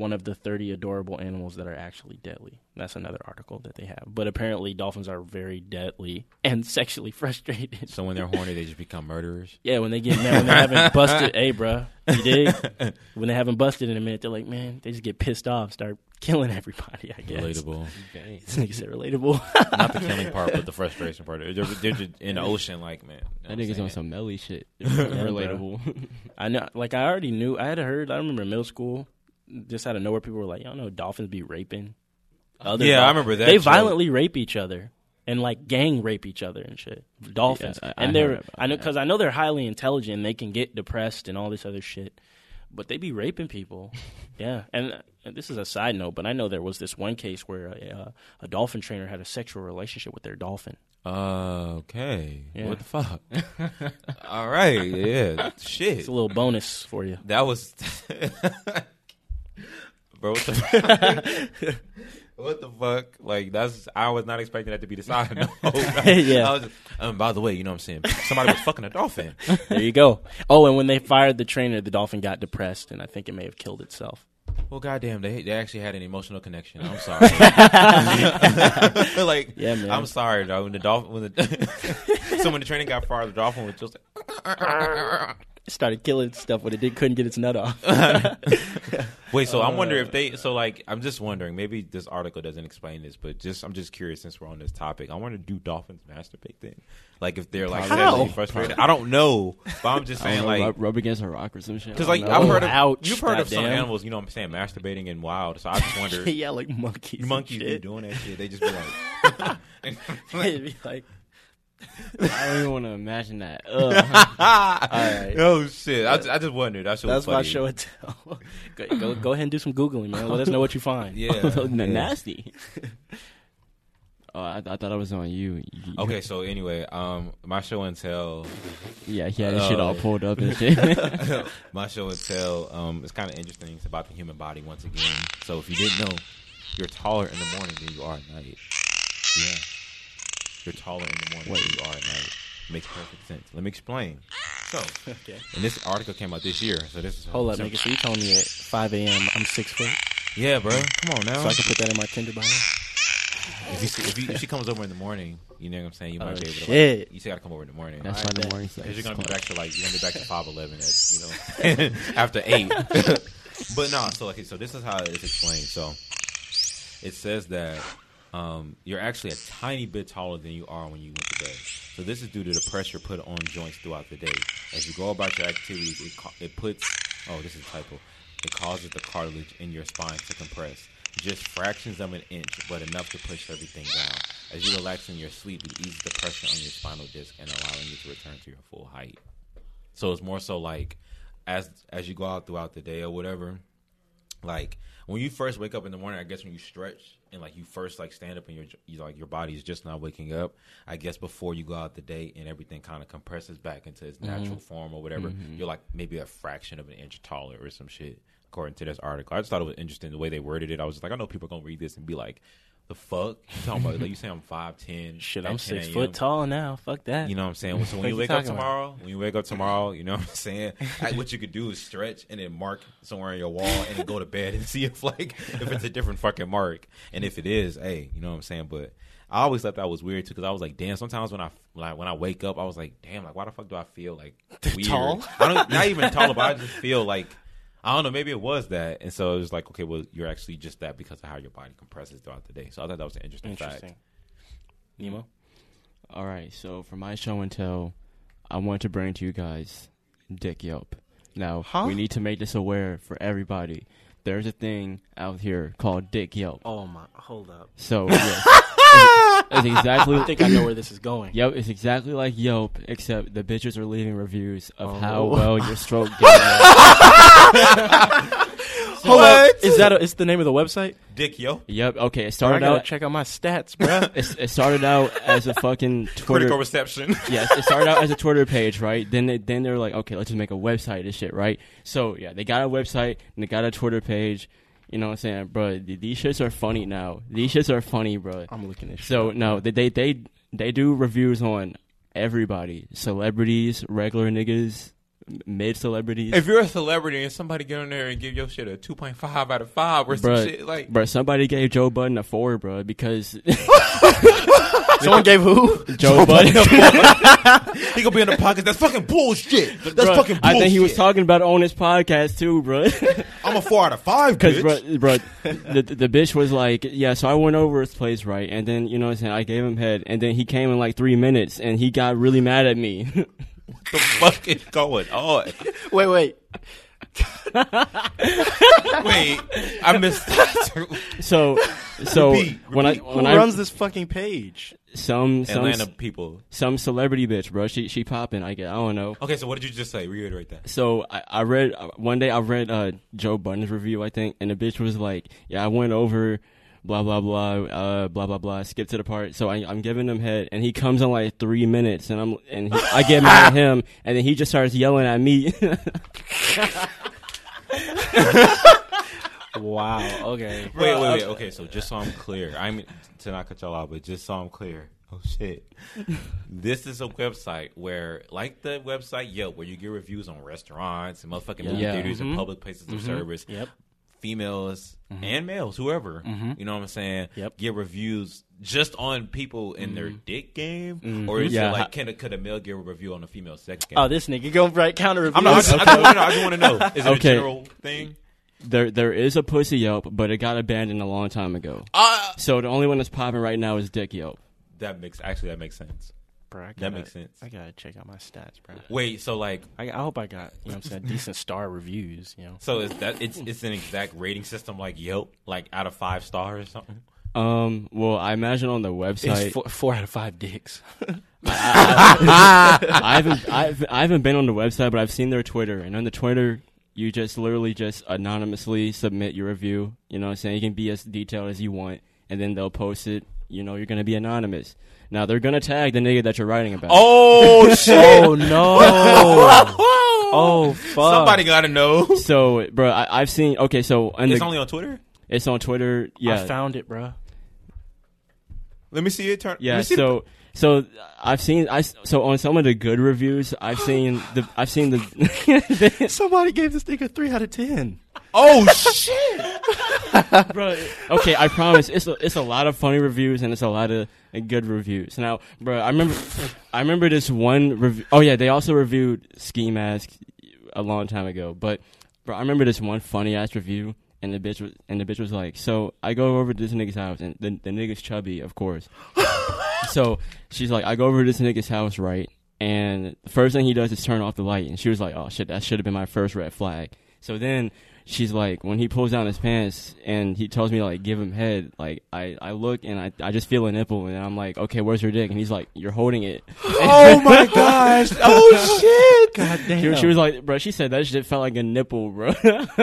one of the 30 adorable animals that are actually deadly. That's another article that they have. But apparently, dolphins are very deadly and sexually frustrated. So when they're horny, they just become murderers. Yeah, when they get mad, when they haven't busted, hey, bruh, you dig? When they haven't busted in a minute, they're like, man, they just get pissed off, start killing everybody, I guess. Relatable. This nigga said relatable. Not the killing part, but the frustration part. They're, they're just in the ocean, like, man. you know That what I'm nigga's on some Melly shit. bro. Relatable. I know, like, I already knew, I had heard, I remember in middle school, just out of nowhere, people were like, y'all know dolphins be raping. Other Yeah, dol- I remember that They joke. violently rape each other and like gang rape each other and shit. Dolphins, Yeah, I- I and heard they're I know because I know they're highly intelligent. and They can get depressed and all this other shit, but they be raping people. yeah, and, and this is a side note, but I know there was this one case where a, uh, a dolphin trainer had a sexual relationship with their dolphin. Uh, okay. Yeah. What the fuck? All right. Yeah. Shit. It's a little bonus for you. That was, bro. What the, What the fuck? Like that's I was not expecting that to be the side note. Yeah. I was just- um, by the way, you know what I'm saying? Somebody was fucking a dolphin. There you go. Oh, and when they fired the trainer, the dolphin got depressed, and I think it may have killed itself. Well, goddamn, they they actually had an emotional connection. I'm sorry. like, Yeah, man. I'm sorry, though. When the dolphin, when the so when the training got fired, the dolphin was just like, started killing stuff when it did, couldn't get its nut off. Wait, so I'm wondering if they. So like, I'm just wondering. Maybe this article doesn't explain this, but just I'm just curious since we're on this topic. I wonder, do dolphins masturbate then? Like, if they're like How? sexually frustrated, I don't know. But I'm just saying, like, rub, rub against a rock or some shit. because like don't I've heard of, Ouch, you've heard of some goddamn. animals, you know, what I'm saying masturbating in wild. So I just wonder, yeah, like monkeys. and monkeys be doing that shit. They just be like, It'd be like, I don't even want to imagine that. Right. oh shit. I, just- I just wondered. That that's my funny. show and tell. go, go, go ahead and do some googling, man. Let us know what you find. Yeah. Nasty. oh, I, I thought I was on you. You- Okay, so anyway, um, my show and tell, Yeah, he had his shit all Oh. pulled up and shit. my show and tell, um, it's kind of interesting. It's about the human body once again. So if you didn't know, you're taller in the morning than you are at night. Yeah, you're taller in the morning than you are at night. Makes perfect sense. Let me explain. So, Okay. and this article came out this year. So this is Hold up, so, nigga. So you told me at 5 a.m. I'm six foot, Yeah, bro. Come on now. so I can put that in my Tinder bio. if, you see, if, you, if she comes over in the morning, you know what I'm saying. You might Oh, be able to. shit. You still gotta come over in the morning. That's I why the morning sex. Because you're gonna is be back to like you're gonna be back to five eleven at you know after eight. but no, so okay, so this is how it's explained. So it says that um, you're actually a tiny bit taller than you are when you went to bed. So this is due to the pressure put on joints throughout the day. As you go about your activities, it ca- it puts oh this is typo. It causes the cartilage in your spine to compress. Just fractions of an inch, but enough to push everything down. As you relax in your sleep, it eases the pressure on your spinal disc and allowing you to return to your full height. So it's more so like as as you go out throughout the day or whatever, like when you first wake up in the morning, I guess when you stretch and like you first like stand up and your you like your body is just not waking up. I guess before you go out the day and everything kind of compresses back into its mm-hmm. natural form or whatever, mm-hmm. you're like maybe a fraction of an inch taller or some shit. According to this article, I just thought it was interesting the way they worded it. I was just like, I know people are gonna read this and be like, "The fuck?" You talking about like you say I'm five ten, Shit, I'm six foot tall now. Fuck that. you know what I'm saying? So when you wake up talking about? tomorrow, when you wake up tomorrow, you know what I'm saying? Like, what you could do is stretch and then mark somewhere on your wall and then go to bed and see if like if it's a different fucking mark. And if it is, hey, you know what I'm saying? But I always thought that was weird too because I was like, damn. Sometimes when I like when I wake up, I was like, damn, like why the fuck do I feel like weird? Tall? I don't not even tall, but I just feel like I don't know. Maybe it was that, and so it was like, okay, well, you're actually just that because of how your body compresses throughout the day. So I thought that was an interesting, Interesting. fact. Nemo. All right, so for my show and tell, I want to bring to you guys Dick Yelp. Now, Huh? we need to make this aware for everybody. There's a thing out here called Dick Yelp. Oh my, hold up. So, yes, it's, it's exactly. I think I know where this is going. Yep, it's exactly like Yelp, except the bitches are leaving reviews of Oh. how well your stroke game is. Hold up. Is that a, is the name of the website? Dick, yo, Yep. Okay. It Bro, I started gotta out. check out my stats, bro. It, it started out as a fucking Twitter. critical reception. yes, it started out as a Twitter page, right? Then they, then they're like, okay, let's just make a website and shit, right? So yeah, they got a website and they got a Twitter page. You know what I'm saying, bro? These shits are funny now. These shits are funny, bro. I'm looking at shit So no, they they they they do reviews on everybody, celebrities, regular niggas, mid celebrities. If you're a celebrity and somebody get on there and give your shit a 2.5 out of 5 or some shit, like, Bro, somebody gave Joe Budden a four, bro, because Someone gave who? Joe Budden. he gonna be in the pocket. That's fucking bullshit. That's Bruh, fucking bullshit. I think he was talking about it on his podcast too, bro. I'm a 4 out of 5, Because, bitch. bro, bro the, the bitch was like, yeah, so I went over his place, right? And then, you know what I'm saying? I gave him head. And then he came in like three minutes and he got really mad at me. What the fuck is going on? Wait, wait. Wait, I missed that. so, so Repeat, when I, repeat. Who when I, runs this fucking page? Some, some, people. some celebrity bitch, bro. She, she popping, I get. I don't know. Okay, so what did you just say? Reiterate that. So I, I read uh, one day I read uh, Joe Budden's review I think and the bitch was like yeah I went over blah blah blah uh, blah blah blah skip to the part so I, I'm giving him head and he comes in like three minutes and I'm and he, I get mad at him and then he just starts yelling at me wow. Okay. Wait, wait, wait. Okay, so just so I'm clear, I mean to not cut y'all out, but just so I'm clear. Oh shit! this is a website where, like the website Yelp, where you get reviews on restaurants and motherfucking movie Yeah. theaters and mm-hmm. public places of mm-hmm. service. Yep. Females mm-hmm. and males, whoever you know what I'm saying, Yep. get reviews just on people in their mm. dick game, or is Yeah. it like can a, could a male get a review on a female sex game? Oh, this nigga going right counter reviews. I'm not. I just, I just want to know. I just want to know. Is it a Okay. general thing? There, there is a pussy Yelp, but it got abandoned a long time ago. Uh, So the only one that's popping right now is Dick Yelp. that makes actually that makes sense. Bro, I That gotta- makes sense. I gotta check out my stats, bro. Wait, so like I, I hope I got you know what I'm saying decent star reviews. You know. So is that it's it's an exact rating system like Yelp, like out of five stars or something? Um, well, I imagine on the website. It's four, four out of five dicks. I haven't, I've, I haven't been on the website, but I've seen their Twitter, and on the Twitter, you just literally just anonymously submit your review. You know, what I'm saying you can be as detailed as you want, and then they'll post it. You know, you're gonna be anonymous. Now they're gonna tag the nigga that you're writing about. Oh shit! oh no! oh fuck! Somebody got to know. So, bro, I, I've seen. Okay, so and It's the, only on Twitter. it's on Twitter. Yeah, I found it, bro. Let me see it. Turn. let Yeah, me see so so I've seen I so on some of the good reviews I've seen the I've seen the Somebody gave this nigga three out of ten. oh shit! bro. Okay, I promise it's a, it's a lot of funny reviews and it's a lot of good reviews. Now, bro, I remember I remember this one review. Oh yeah, they also reviewed Ski Mask a long time ago, but bro, I remember this one funny ass review. And the bitch was, and the bitch was like, so I go over to this nigga's house, and the, the nigga's chubby, of course. so she's like, I go over to this nigga's house, right? And the first thing he does is turn off the light. And she was like, oh shit, that should have been my first red flag. So then she's like, when he pulls down his pants and he tells me to like give him head, like I, I look and I, I just feel a nipple and I'm like, okay, where's your dick? And he's like, you're holding it. Oh my gosh! Oh shit! God damn. She, she was like, bro, she said that shit felt like a nipple, bro.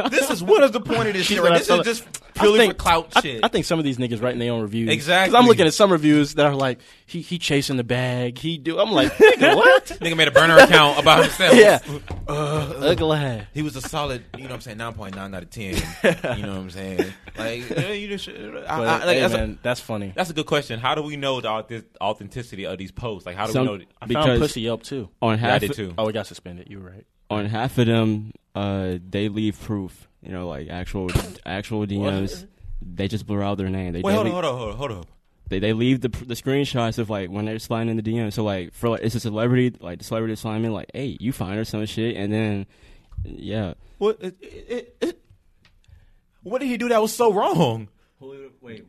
This is what is the point of this shit? Right? I This is like- just purely think- for clout I, shit. I think some of these niggas writing their own reviews. Exactly. Because I'm looking at some reviews that are like, he he chasing the bag. He do. I'm like, nigga, what? Nigga made a burner account about himself. yeah. Uh, ugly. He was a solid, you know what I'm saying, 9.9 out of 10. you know what I'm saying? Like, yeah, you just, I, But, I, like, hey, that's, a, that's funny. that's a good question. How do we know the authenticity of these posts? Like, how do Some- we know? I because- found pussy Yelp too. on Yeah, I half did too. Oh, it got suspended. You were right. on half of them, uh, they leave proof. You know, like actual actual DMs. They just blur out their name. They Wait, they hold on, leave- hold on, hold on, hold on. they they leave the the screenshots of like when they're sliding in the DM. So like for like it's a celebrity, like the celebrity slime in, like, hey, you find her some shit, and then yeah. What, it, it, it, what did he do that was so wrong?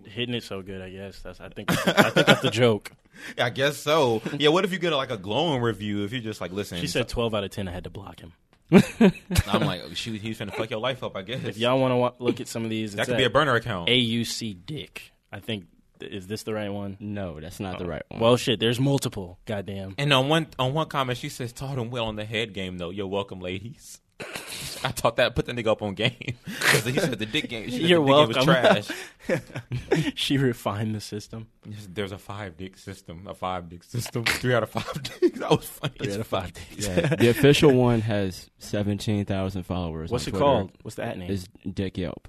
Hitting it so good, I guess. That's. I think. I think that's the joke. I guess so. Yeah, what if you get like a glowing review if you just like listen? She said 12 out of 10. I had to block him. I'm like, shoot, he's trying to fuck your life up. I guess If y'all want to wa- look at some of these, that could be a burner account. AUC Dick. I think. Is this the right one? No, that's not the oh. right one. Well, shit. There's multiple. Goddamn. And on one on one comment, she says, "Taught him well on the head game, though. You're welcome, ladies." I taught that. Put the nigga up on game because he said the dick game. She said You're the dick game welcome. was trash. she refined the system. There's a five dick system, a five dick system, three out of five dicks. That was funny. Three as out of five days. yeah, the official one has seventeen thousand followers. What's on it Twitter. called? What's that name? Is Dick Yelp.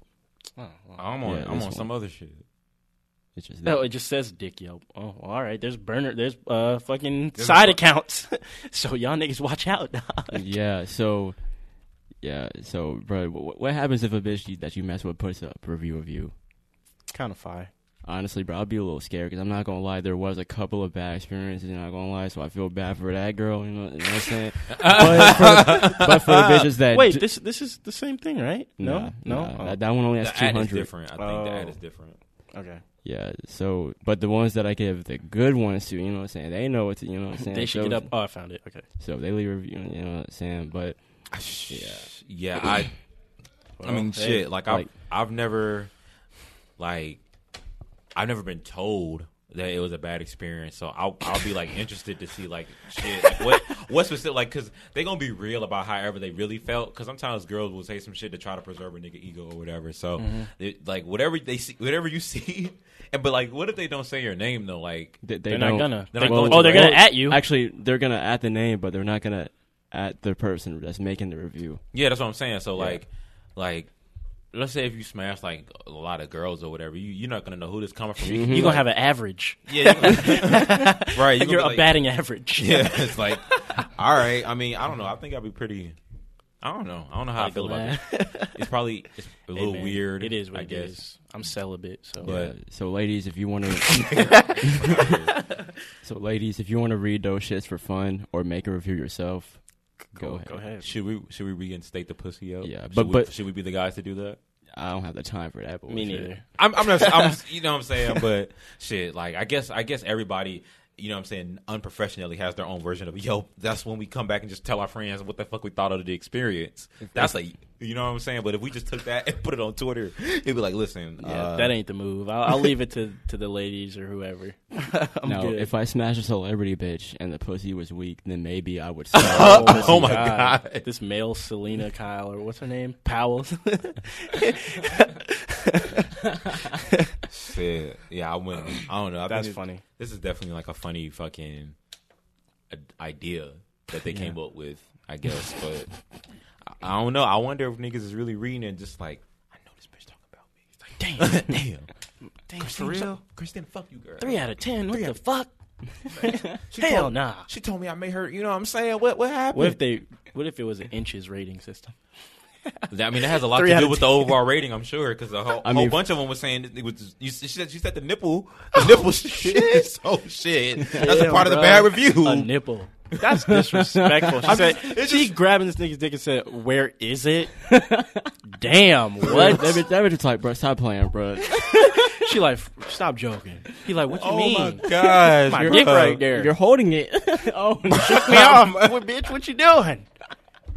oh, well. I'm on. Yeah, I'm this on some other shit. It's just No, it just says Dick Yelp. Oh, well, all right. There's burner. There's uh fucking There's side a- accounts. so y'all niggas watch out. dog. yeah. So yeah. So, bro, what, what happens if a bitch you, that you mess with puts up a review of you? kind of fire. honestly, bro, I'd be a little scared because I'm not gonna lie. There was a couple of bad experiences, not gonna lie. So I feel bad for that girl. You know, you know what I'm saying? but, for, but for the bitches that Wait, d- this this is the same thing, right? nah, no, no. nah, Oh, that, that one only has The two ad is hundred. different. I think the ad Oh. is different. okay. Yeah. So, but the ones that I give the good ones to, you know what I'm saying? They know what to, you know what I'm saying? They should so, get up. Oh, I found it. Okay. So they leave a review. You know what I'm saying? But Yeah, yeah. I. I mean, hey, shit. Like, I've like- I've never, like, I've never been told that it was a bad experience. So I'll I'll be like interested to see like shit. Like, what what's specific? Like, cause they gonna be real about however they really felt. Cause sometimes girls will say some shit to try to preserve a nigga ego or whatever. So, mm-hmm. they, like, whatever they see, whatever you see. And but like, what if they don't say your name though? Like, they, they They're don't, gonna. they're They- not going oh, to, they're right? gonna at you. Actually, they're gonna add the name, but they're not gonna at the person that's making the review. Yeah, that's what I'm saying. So like, like, let's say if you smash like a lot of girls or whatever, you you're not gonna know who this coming from. You, mm-hmm. You're gonna have an average. yeah, you're right? You're, you're a like, batting average. Yeah, it's like, all right. I mean, I don't know. I think I'd be pretty. I don't know. I don't know how I feel about it. It's probably it's a Hey, little man, weird. It is what I it guess. is. I'm celibate, so But- Yeah, so ladies, if you want to, so ladies, if you want to read those shits for fun or make a review yourself, go ahead. go ahead. Should we should we reinstate the pussy out? Yeah, Should but- we, but- should we be the guys to do that? I don't have the time for that. But Me neither. I'm, I'm not. I'm, you know what I'm saying, but shit. Like I guess I guess everybody. You know what I'm saying? Unprofessionally has their own version of yo. That's when we come back and just tell our friends what the fuck we thought of the experience. That's like you know what I'm saying. But if we just took that and put it on Twitter, it'd be like, listen, Yeah, uh, that ain't the move. I'll, I'll leave it to, to the ladies or whoever. I'm now, good. if I smash a celebrity bitch and the pussy was weak, then maybe I would. Say, Oh, my God. This male Selena Kyle or what's her name? Powell. shit. Yeah, I wouldn't. I don't know. I That's it's- funny. This is definitely like a funny fucking uh, idea that they came up with. I guess, but I, I don't know. I wonder if niggas is really reading and just like, I know this bitch talking about me. It's like, damn, damn, Damn, Christine, for real? so- Christine, fuck you, girl. Three out of ten. What the fuck? She Hell told- nah. She told me I made her. You know what I'm saying? What what happened? What if they? What if it was an inches rating system? I mean, that has a lot to do of with the overall rating, I'm sure, because a whole, I whole bunch of them was saying it was. You, she said she said the nipple, the nipple shit. Oh shit, that's a Damn, part of the bad review. A nipple. That's disrespectful. She said it's she just- grabbing this nigga's dick and said, "Where is it?" Damn. What? What? That bitch, that bitch was like, bro, stop playing, bro. she like, stop joking. He like, what you oh mean? my gosh, My you're- dick uh, right there. You're holding it. oh, no. Shook me off. What, bitch, what you doing?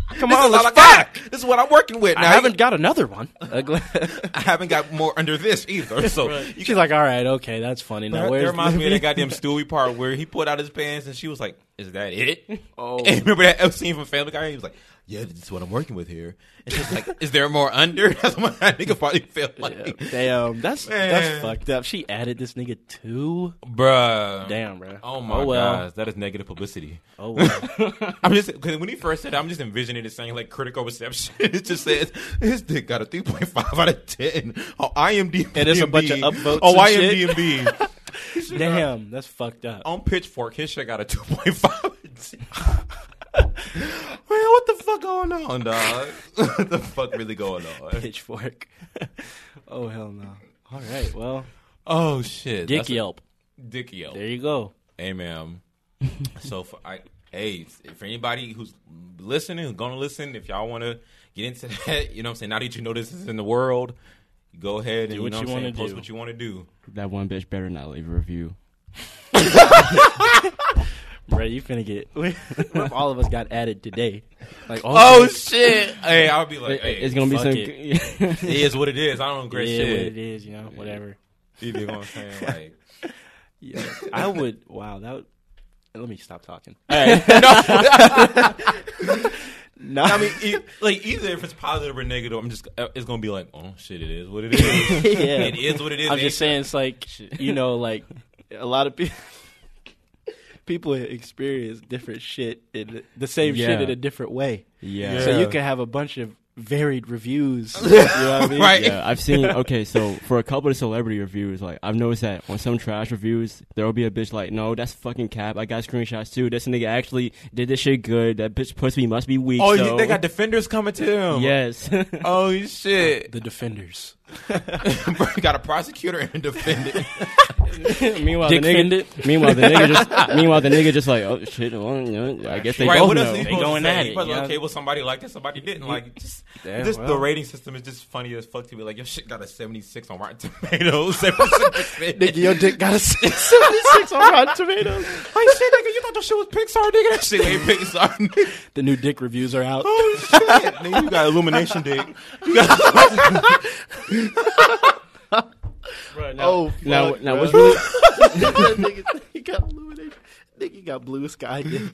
Come This on, let's fuck. This is what I'm working with. Now. I haven't got another one. Uh, I haven't got more under this either. So you She's like, all right, okay, that's funny. Now That, where's that reminds me of that goddamn Stewie part where he pulled out his pants and she was like, "Is that it?" Oh. And remember that scene from Family Guy? He was like, "Yeah, this is what I'm working with here." And she's like, "Is there more under?" That's what that nigga probably felt like, Yeah, Damn, that's Man. that's fucked up. She added this nigga too. bruh. Damn, bro. Oh my oh, well. gosh, that is negative publicity. Oh well. I'm just because when he first said, it, I'm just envisioning it saying like critical reception. it just says his dick got a 3.5 out of 10 on IMDb. And there's a bunch of upvotes oh, shit. IMDb. Damn, that's fucked up. on Pitchfork, his shit got a 2.5. Man, what the fuck going on, dog? what the fuck really going on? Pitchfork. oh hell no. All right, well, Oh shit, Dick That's a- Yelp. Dick Yelp. There you go. Hey, ma'am. so for I, hey, for anybody who's listening, who's gonna listen, if y'all want to get into that, you know what I'm saying. Now that you know this is in the world, go ahead and Do what you know you what I'm saying, wanna post do. what you want to do. that one bitch better not leave a review. Bro, you finna get. what if all of us got added today? Like, Oh shit! hey, I'll be like, hey, it's gonna be some. it is what it is. I don't yeah, shit. what it is, you know, whatever. You know what I'm saying? Like, Yeah, I would. Wow, that. Would, let me stop talking. no, I mean, e- like either if it's positive or negative, I'm just uh, it's gonna be like, oh shit, it is what it is. yeah, It is what it is. I'm just saying, it's like you know, like a lot of people. People experience different shit in the same shit in a different way. yeah. So you can have a bunch of varied reviews. you know what I mean? Right. Yeah, I've seen. Okay, so for a couple of celebrity reviews, like I've noticed that on some trash reviews, there will be a bitch like, "No, that's fucking cap. I got screenshots too. This nigga actually did this shit good. That bitch pussy must be weak." oh, so. they got defenders coming to him. yes. Oh shit! The defenders. Bro, you got a prosecutor and a defendant. meanwhile, Dick the nigga. Fended. Meanwhile, the nigga just. meanwhile, the nigga just like, "Oh shit. Well, you know, I guess they right? both What else know." are you They supposed going to say? at it, probably yeah. like, okay, well, somebody liked it, somebody didn't like it. Just, Yeah, just the rating system is just funny as fuck to be like, your shit got a 76 on Rotten Tomatoes. Nigga, your dick got a 76 on Rotten Tomatoes. Like shit, nigga, you thought the shit was Pixar, nigga? That shit ain't Pixar. The new dick reviews are out. Oh shit, nigga, you got Illumination dick. You got Oh, Now, fuck, now bro. what's really nigga, he got illuminated. Nigga, you got blue sky dick.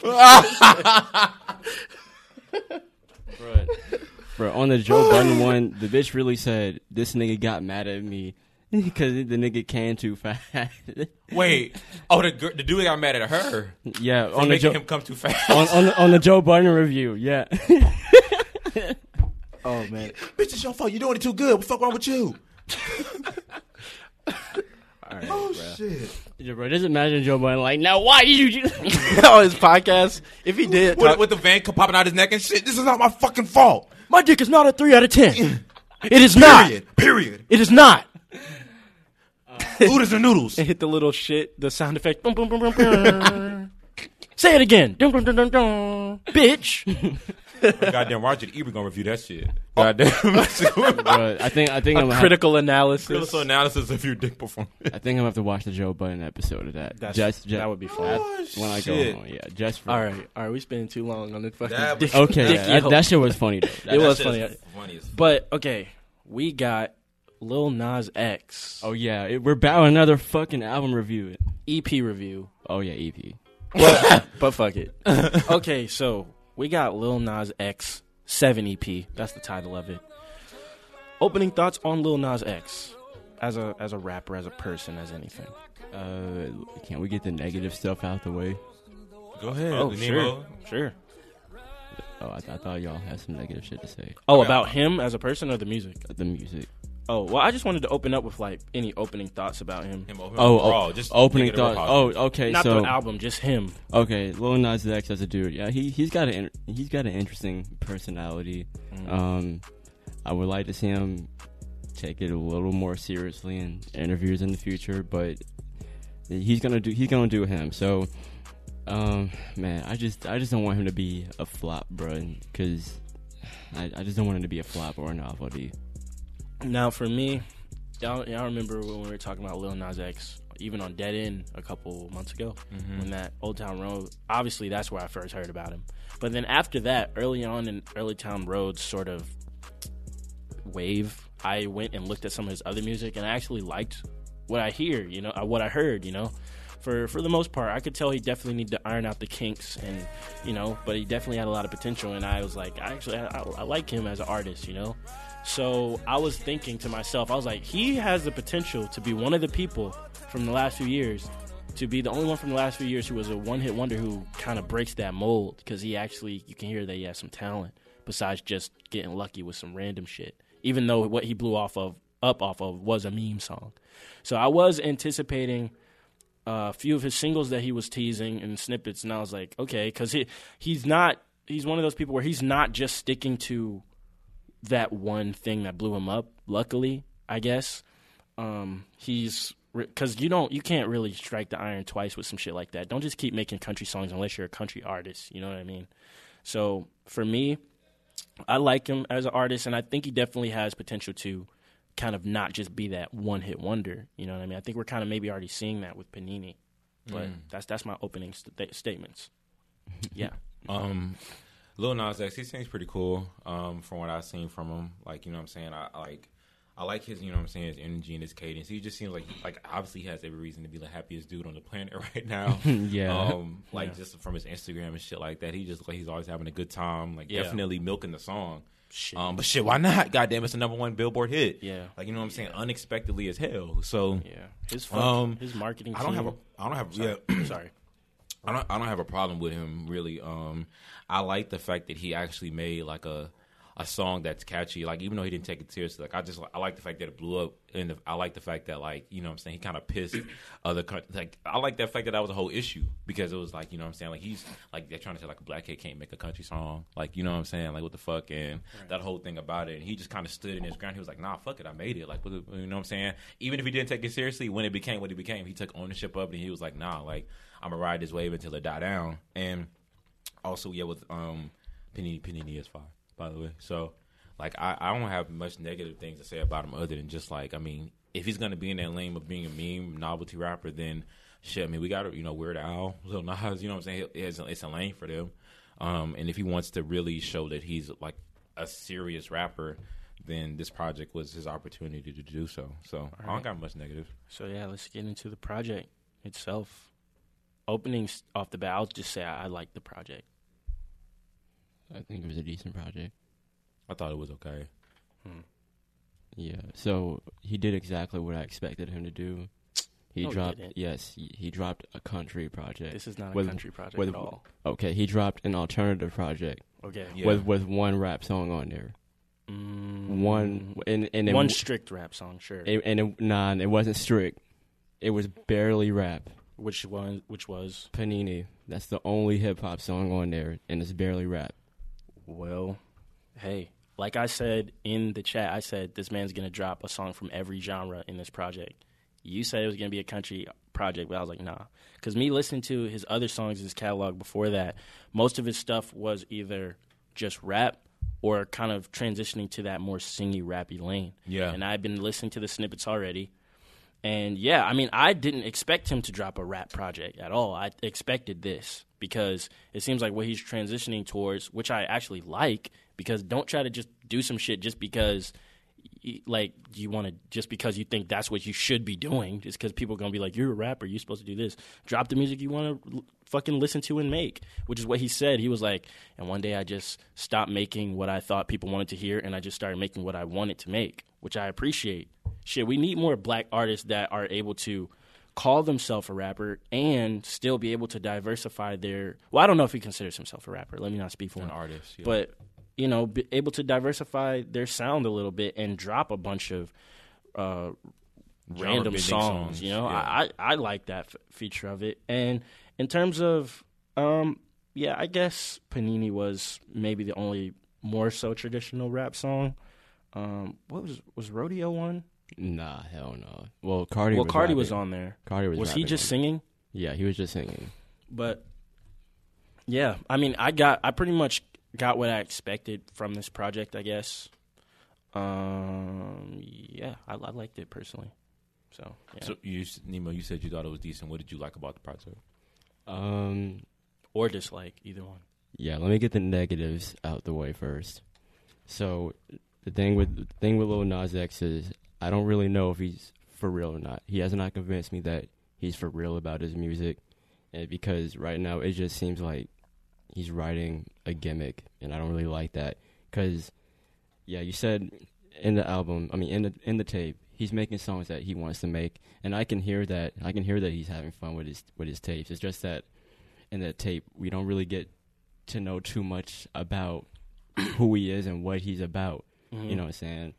Bro, on the Joe Budden one, the bitch really said this nigga got mad at me because the nigga can too fast. Wait, oh the the dude got mad at her yeah, on the making Joe him come too fast. on, on the, on the Joe Budden review. Yeah, Oh man. Bitch, it's your fault. You're doing it too good. What the fuck wrong with you? All right, Oh bruh. shit. Yeah, bro, just imagine Joe Budden like, now why did you do on oh, his podcast, if he did, With, talk- with the vein popping out his neck and shit. This is not my fucking fault. my dick is not a three out of ten. It is not. Period. Period. It is not. Oodles and noodles. And hit the little shit, the sound effect. Boom, boom, boom, boom, boom. Say it again. Dun, dun, dun, dun, dun. Bitch. Goddamn, Roger Ebert gonna review that shit. Goddamn. Bro, I think I think I'm A gonna have, critical analysis. Critical analysis of your dick performance. I think I'm gonna have to watch the Joe Budden episode of that. That's, just, just that would be fun. Oh, when I shit. go home. Yeah, just for All right, all right. We spending too long on the fucking. That dick- Okay, dick yeah, that, yoke. that shit was funny. Though. That- It was That funny. shit is funny as But okay, we got Lil Nas X Oh yeah, it, we're back with another fucking album review. EP review. Oh yeah, EP. but fuck it. okay, so we got Lil Nas X 7 EP. That's the title of it. Opening thoughts on Lil Nas X as a as a rapper, as a person, as anything. Uh, can't we get the negative stuff out the way? Go ahead. Oh, Nemo. sure, sure. Oh, I, th- I thought y'all had some negative shit to say. Oh, about him as a person or the music? The music. Oh, well, I just wanted to open up with like any opening thoughts about him. Him over- Oh, overall, oh, just opening thoughts. Oh, positive. okay. Not so the album, just him. okay, Lil Nas X as a dude. Yeah, he he's got an he's got an interesting personality. Mm. Um, I would like to see him take it a little more seriously in interviews in the future, but he's gonna do he's gonna do him. So, um, man, I just I just don't want him to be a flop, bro, because I, I just don't want him to be a flop or a novelty. Now, for me, y'all, y'all remember when we were talking about Lil Nas X, even on Dead End a couple months ago, when that Old Town Road. Obviously, that's where I first heard about him. But then after that, early on in Early Town Road's sort of wave, I went and looked at some of his other music, and I actually liked what I hear. You know, uh, what I heard. You know. For, for the most part, I could tell he definitely needed to iron out the kinks, and you know, but he definitely had a lot of potential. And I was like, I actually, I, I, I like him as an artist, you know. So I was thinking to myself, I was like, he has the potential to be one of the people from the last few years, to be the only one from the last few years who was a one hit wonder who kind of breaks that mold because he actually, you can hear that he has some talent besides just getting lucky with some random shit. Even though what he blew off of, up off of, was a meme song. So I was anticipating uh, a few of his singles that he was teasing and snippets, and I was like, okay, because he he's not he's one of those people where he's not just sticking to that one thing that blew him up. Luckily, I guess um, he's because you don't you can't really strike the iron twice with some shit like that. Don't just keep making country songs unless you're a country artist. You know what I mean? So for me, I like him as an artist, and I think he definitely has potential to kind of not just be that one hit wonder. You know what I mean? I think we're kind of maybe already seeing that with Panini, but that's that's my opening st- statements. Yeah. Um, Lil Nas X, he seems pretty cool. Um, from what I've seen from him, like you know, what I'm saying, I, I like, I like his, you know, what I'm saying, his energy and his cadence. He just seems like, like obviously, he has every reason to be the happiest dude on the planet right now. Yeah. Um, like Yeah. just from his Instagram and shit like that, he just like he's always having a good time. Like Yeah. definitely milking the song. Shit. Um, but shit, why not? Goddamn, it's a number one Billboard hit. Yeah. Like you know what I'm saying, unexpectedly as hell. So yeah. His fun, Um, his marketing. I don't have a, I don't have, Sorry. yeah. Sorry. I don't I don't have a problem with him really. Um, I like the fact that he actually made like a a song that's catchy. Like even though he didn't take it seriously, like I just I like the fact that it blew up, and the, I like the fact that like you know what I'm saying he kind of pissed other like I like that fact that that was a whole issue because it was like you know what I'm saying like he's like they're trying to say like a black kid can't make a country song like you know what I'm saying like what the fuck and that whole thing about it and he just kind of stood in his ground. He was like nah fuck it I made it like you know what I'm saying even if he didn't take it seriously when it became what it became he took ownership of it and he was like nah like I'm gonna ride this wave until it die down. And also yeah with um Panini Panini is fire by the way. So like I, I don't have much negative things to say about him other than just like I mean if he's gonna be in that lane of being a meme novelty rapper then shit I mean we got to you know Weird Al Lil Nas you know what I'm saying? It's a, it's a lane for them. Um and if he wants to really show that he's like a serious rapper then this project was his opportunity to do so. So I don't got much negative. So yeah, let's get into the project itself. Openings off the bat, I'll just say I, I like the project. I think it was a decent project. I thought it was okay Yeah. So he did exactly what I expected him to do. He No, dropped didn't. yes, he, he dropped a country project. This is not a country project with- at all. okay, he dropped an alternative project Okay. Yeah. with with one rap song on there. Mm, One and and it, one strict rap song, sure. it- and it, nah, it wasn't strict. It was barely rap. Which one? Which was Panini. That's the only hip hop song on there, and it's barely rap. well, hey, like I said in the chat, I said this man's gonna drop a song from every genre in this project. You said it was gonna be a country project, but I was like, nah, because me listening to his other songs, in his catalog before that, most of his stuff was either just rap or kind of transitioning to that more singy, rappy lane. Yeah. and I've been listening to the snippets already. And yeah, I mean, I didn't expect him to drop a rap project at all. I expected this because it seems like what he's transitioning towards, which I actually like, because don't try to just do some shit just because, like, you want to, just because you think that's what you should be doing, just because people are going to be like, you're a rapper, you're supposed to do this. Drop the music you want to fucking listen to and make, which is what he said. He was like, and one day I just stopped making what I thought people wanted to hear and I just started making what I wanted to make, which I appreciate shit, we need more black artists that are able to call themselves a rapper and still be able to diversify their. Well, I don't know if he considers himself a rapper. Let me not speak for An him. artist, yeah. but you know, be able to diversify their sound a little bit and drop a bunch of uh, random songs. songs, You know, yeah. I, I I like that f- feature of it. And in terms of, um, yeah, I guess Panini was maybe the only more so traditional rap song. Um, what was was Rodeo one? Nah, hell no. Well, Cardi. well, was Cardi was on there. Cardi was. Was he just on singing? Yeah, he was just singing. But yeah, I mean, I got, I pretty much got what I expected from this project. I guess. Um, yeah, I, I liked it personally. So, yeah. So you, Nemo, you said you thought it was decent. What did you like about the project? Um, or dislike either one. yeah. Let me get the negatives out the way first. So the thing with the thing with Lil Nas X is I don't really know if he's for real or not. He has not convinced me that he's for real about his music, and because right now it just seems like he's writing a gimmick, and I don't really like that. Because yeah, you said in the album, I mean in the in the tape, he's making songs that he wants to make, and I can hear that. I can hear that he's having fun with his with his tapes. It's just that in that tape, we don't really get to know too much about who he is and what he's about. Mm-hmm. You know what I'm saying?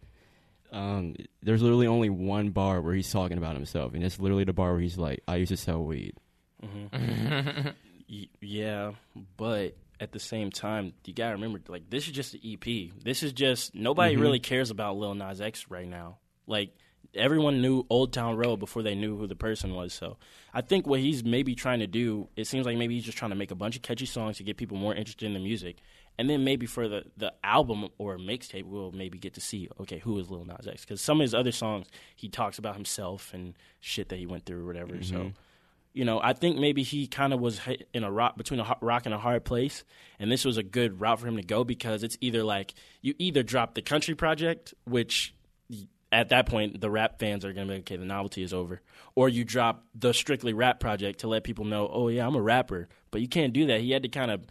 Um, there's literally only one bar where he's talking about himself, and it's literally the bar where he's like, "I used to sell weed." Y- yeah, but at the same time, you gotta remember, like this is just an EP. This is just nobody Mhm. really cares about Lil Nas X right now. Like everyone knew Old Town Road before they knew who the person was. So I think what he's maybe trying to do, it seems like maybe he's just trying to make a bunch of catchy songs to get people more interested in the music, and then maybe for the the album or mixtape, we'll maybe get to see okay who is Lil Nas X because some of his other songs he talks about himself and shit that he went through or whatever. So mm-hmm. you know, I think maybe he kind of was in a rock between a rock and a hard place, and this was a good route for him to go because it's either like you either drop the country project, which at that point the rap fans are gonna be okay, the novelty is over, or you drop the strictly rap project to let people know, oh yeah, I'm a rapper, but you can't do that. He had to kind of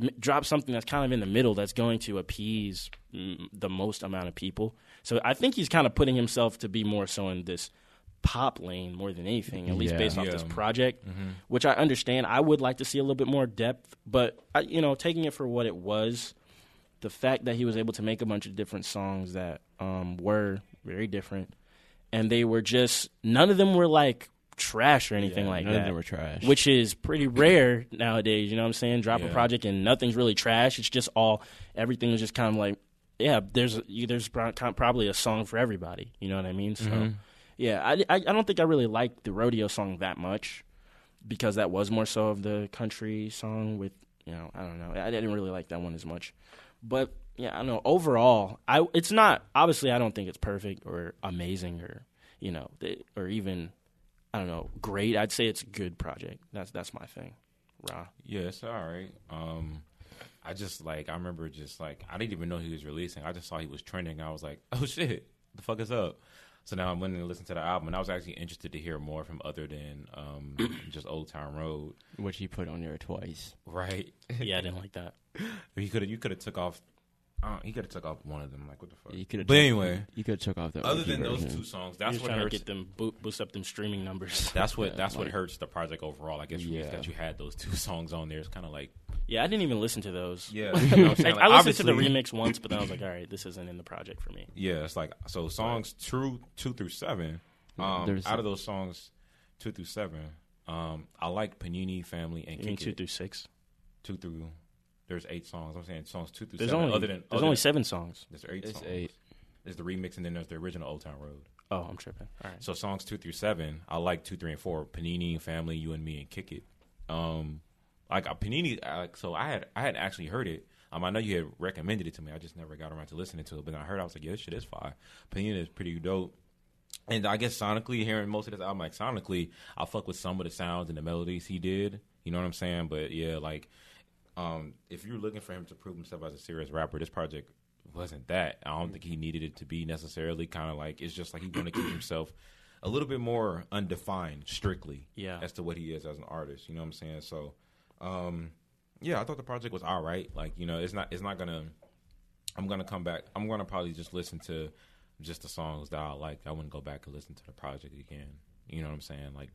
m- drop something that's kind of in the middle that's going to appease mm, the most amount of people. So I think he's kind of putting himself to be more so in this pop lane more than anything, at least Yeah. based off Yeah. this project, which I understand. I would like to see a little bit more depth, but I, you know, taking it for what it was, the fact that he was able to make a bunch of different songs that um, were very different, and they were just none of them were like trash or anything Yeah, like none that of them were trash. which is pretty rare nowadays. You know what I'm saying? Drop a project and nothing's really trash. It's just all everything is just kind of like yeah. There's there's probably a song for everybody. You know what I mean? So mm-hmm. yeah, I, I I don't think I really liked the rodeo song that much because that was more so of the country song with you know I don't know I didn't really like that one as much, but yeah I don't know overall I it's not obviously I don't think it's perfect or amazing or you know or even I don't know great I'd say it's a good project that's that's my thing raw Yeah, it's all right. Um, I just like I remember just like I didn't even know he was releasing. I just saw he was trending. I was like, oh shit, the fuck is up? So now I went and listened to the album, and I was actually interested to hear more from other than um, just Old Town Road, which he put on there twice. right? yeah I didn't like that he could you could have took off. Uh, he could have took off one of them. Like what the fuck? You could. But anyway, you could have took off the. other OG than those version. two songs, that's that's what trying hurts. to get them bo- boost up them streaming numbers That's what Yeah, that's what hurts the project overall. I guess Yeah. that you had those two songs on there. It's kind of like Yeah, I didn't even listen to those. Yeah, you know what I'm? Like, I listened to the remix once, but then I was like, all right, this isn't in the project for me. Yeah, it's like so songs two two through seven. Um, There's- out of those songs, two through seven, um, I like Panini Family and You mean Kick two It. through six? two through. There's eight songs. I'm saying songs two through There's seven. only other than there's other only than- seven songs. There's eight. It's songs. eight. There's the remix and then there's the original Old Town Road. Oh, I'm tripping. All right. So songs two through seven, I like two, three, and four. Panini, Family, You and Me, and Kick It. Um, like uh, Panini, I, like so I had I had actually heard it. Um, I know you had recommended it to me. I just never got around to listening to it. But then I heard, it, I was like, yeah, this shit is fire. Panini is pretty dope. And I guess sonically, hearing most of this album, like sonically, I fuck with some of the sounds and the melodies he did. You know what I'm saying? But yeah, like, um, if you're looking for him to prove himself as a serious rapper, this project wasn't that. I don't think he needed it to be necessarily. Kind of like it's just like he's going to keep himself a little bit more undefined, strictly, Yeah. as to what he is as an artist. You know what I'm saying? So, um, yeah, I thought the project was all right. Like, you know, it's not it's not gonna. I'm gonna come back. I'm gonna probably just listen to just the songs that I like. I wouldn't go back and listen to the project again. You know what I'm saying? Like,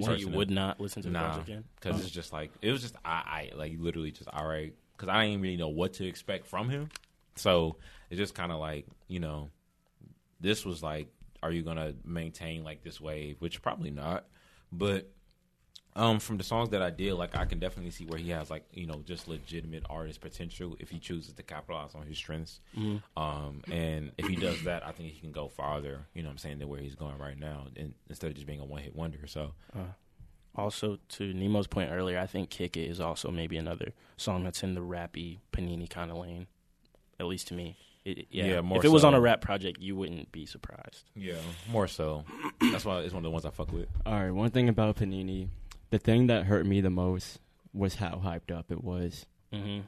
So you would not listen to the Nah, project again? because oh. it's just like it was just I, I like literally just all right because I didn't really know what to expect from him. So it's just kind of like you know, this was like, are you gonna maintain like this wave? Which probably not, but um, from the songs that I did, like I can definitely see where he has like you know just legitimate artist potential if he chooses to capitalize on his strengths. Um, and if he does that, I think he can go farther. You know, what I'm saying than where he's going right now, and instead of just being a one hit wonder. So Also, to Nemo's point earlier, I think "Kick It" is also maybe another song that's in the rappy Panini kind of lane. At least to me, it, it- yeah. Yeah, more if it was on a rap project, you wouldn't be surprised. yeah, more so. That's why it's one of the ones I fuck with. All right, one thing about Panini, the thing that hurt me the most was how hyped up it was. hmm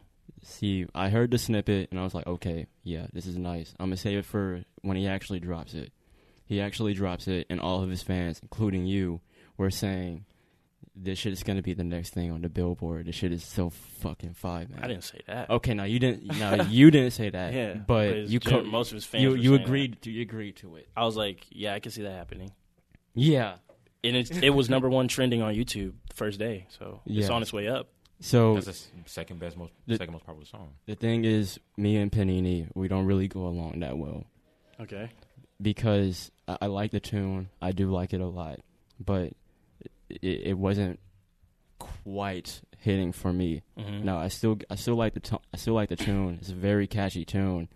See, I heard the snippet and I was like, okay, yeah, this is nice. I'm gonna save it for when he actually drops it. He actually drops it, and all of his fans, including you, were saying, "This shit is gonna be the next thing on the Billboard. This shit is so fucking fine, man." I didn't say that. Okay, now you didn't. Now you didn't say that. yeah, but his you co- most of his fans. you were you agreed to you agreed to it. I was like, yeah, I can see that happening. Yeah. And it, it was number one trending on YouTube the first day, so it's on its way up. So That's the second best, most The- second most popular song. the thing is, me and Panini, we don't really go along that well. Okay. because I, I like the tune. I do like it a lot, but it, it wasn't quite hitting for me. hmm No, I still I still like the tu- I still like the tune. It's a very catchy tune,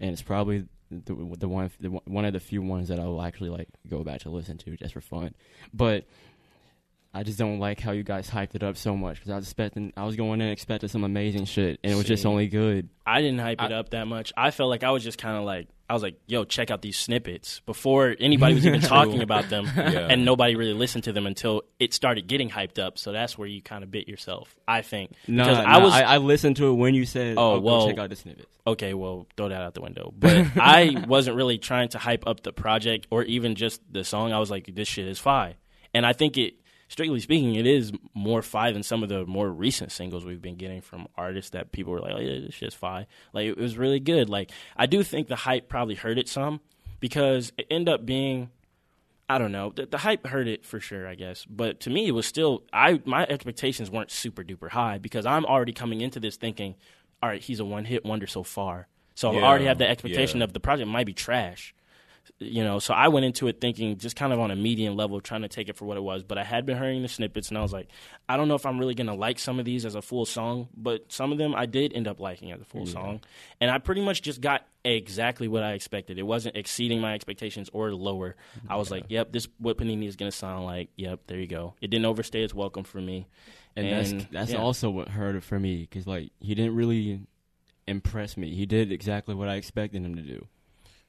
and it's probably the the one the, one- of the few ones that I will actually like go back to listen to just for fun. But I just don't like how you guys hyped it up so much because I was expecting I was going in expecting some amazing shit, and it was just only good. I didn't hype it up that much. I felt like I was just kind of like, I was like, yo, check out these snippets before anybody was even talking about them. Yeah. And nobody really listened to them until it started getting hyped up. So that's where you kind of bit yourself, I think. No, because I I was, I, I listened to it when you said, Oh, "Oh, well- check out the snippets." okay, well, throw that out the window. But I wasn't really trying to hype up the project or even just the song. I was like, this shit is fi. And I think it, strictly speaking, it is more fi than some of the more recent singles we've been getting from artists that people were like, oh, yeah, this shit's fi. Like, it was really good. Like, I do think the hype probably hurt it some because it ended up being. I don't know. The, the hype hurt it for sure, I guess. But to me, it was still I my expectations weren't super duper high because I'm already coming into this thinking, all right, he's a one hit wonder so far. So I already have the expectation yeah. of the project might be trash. You know, so I went into it thinking just kind of on a median level, trying to take it for what it was. But I had been hearing the snippets, and I was like, I don't know if I'm really gonna like some of these as a full song, but some of them I did end up liking as a full song, and I pretty much just got exactly what I expected. It wasn't exceeding my expectations or lower. I was like, Yep, this what Panini is gonna sound like. Yep, there you go. It didn't overstay its welcome for me. and, And, that's that's yeah. also what hurt it for me because like he didn't really impress me. He did exactly what I expected him to do,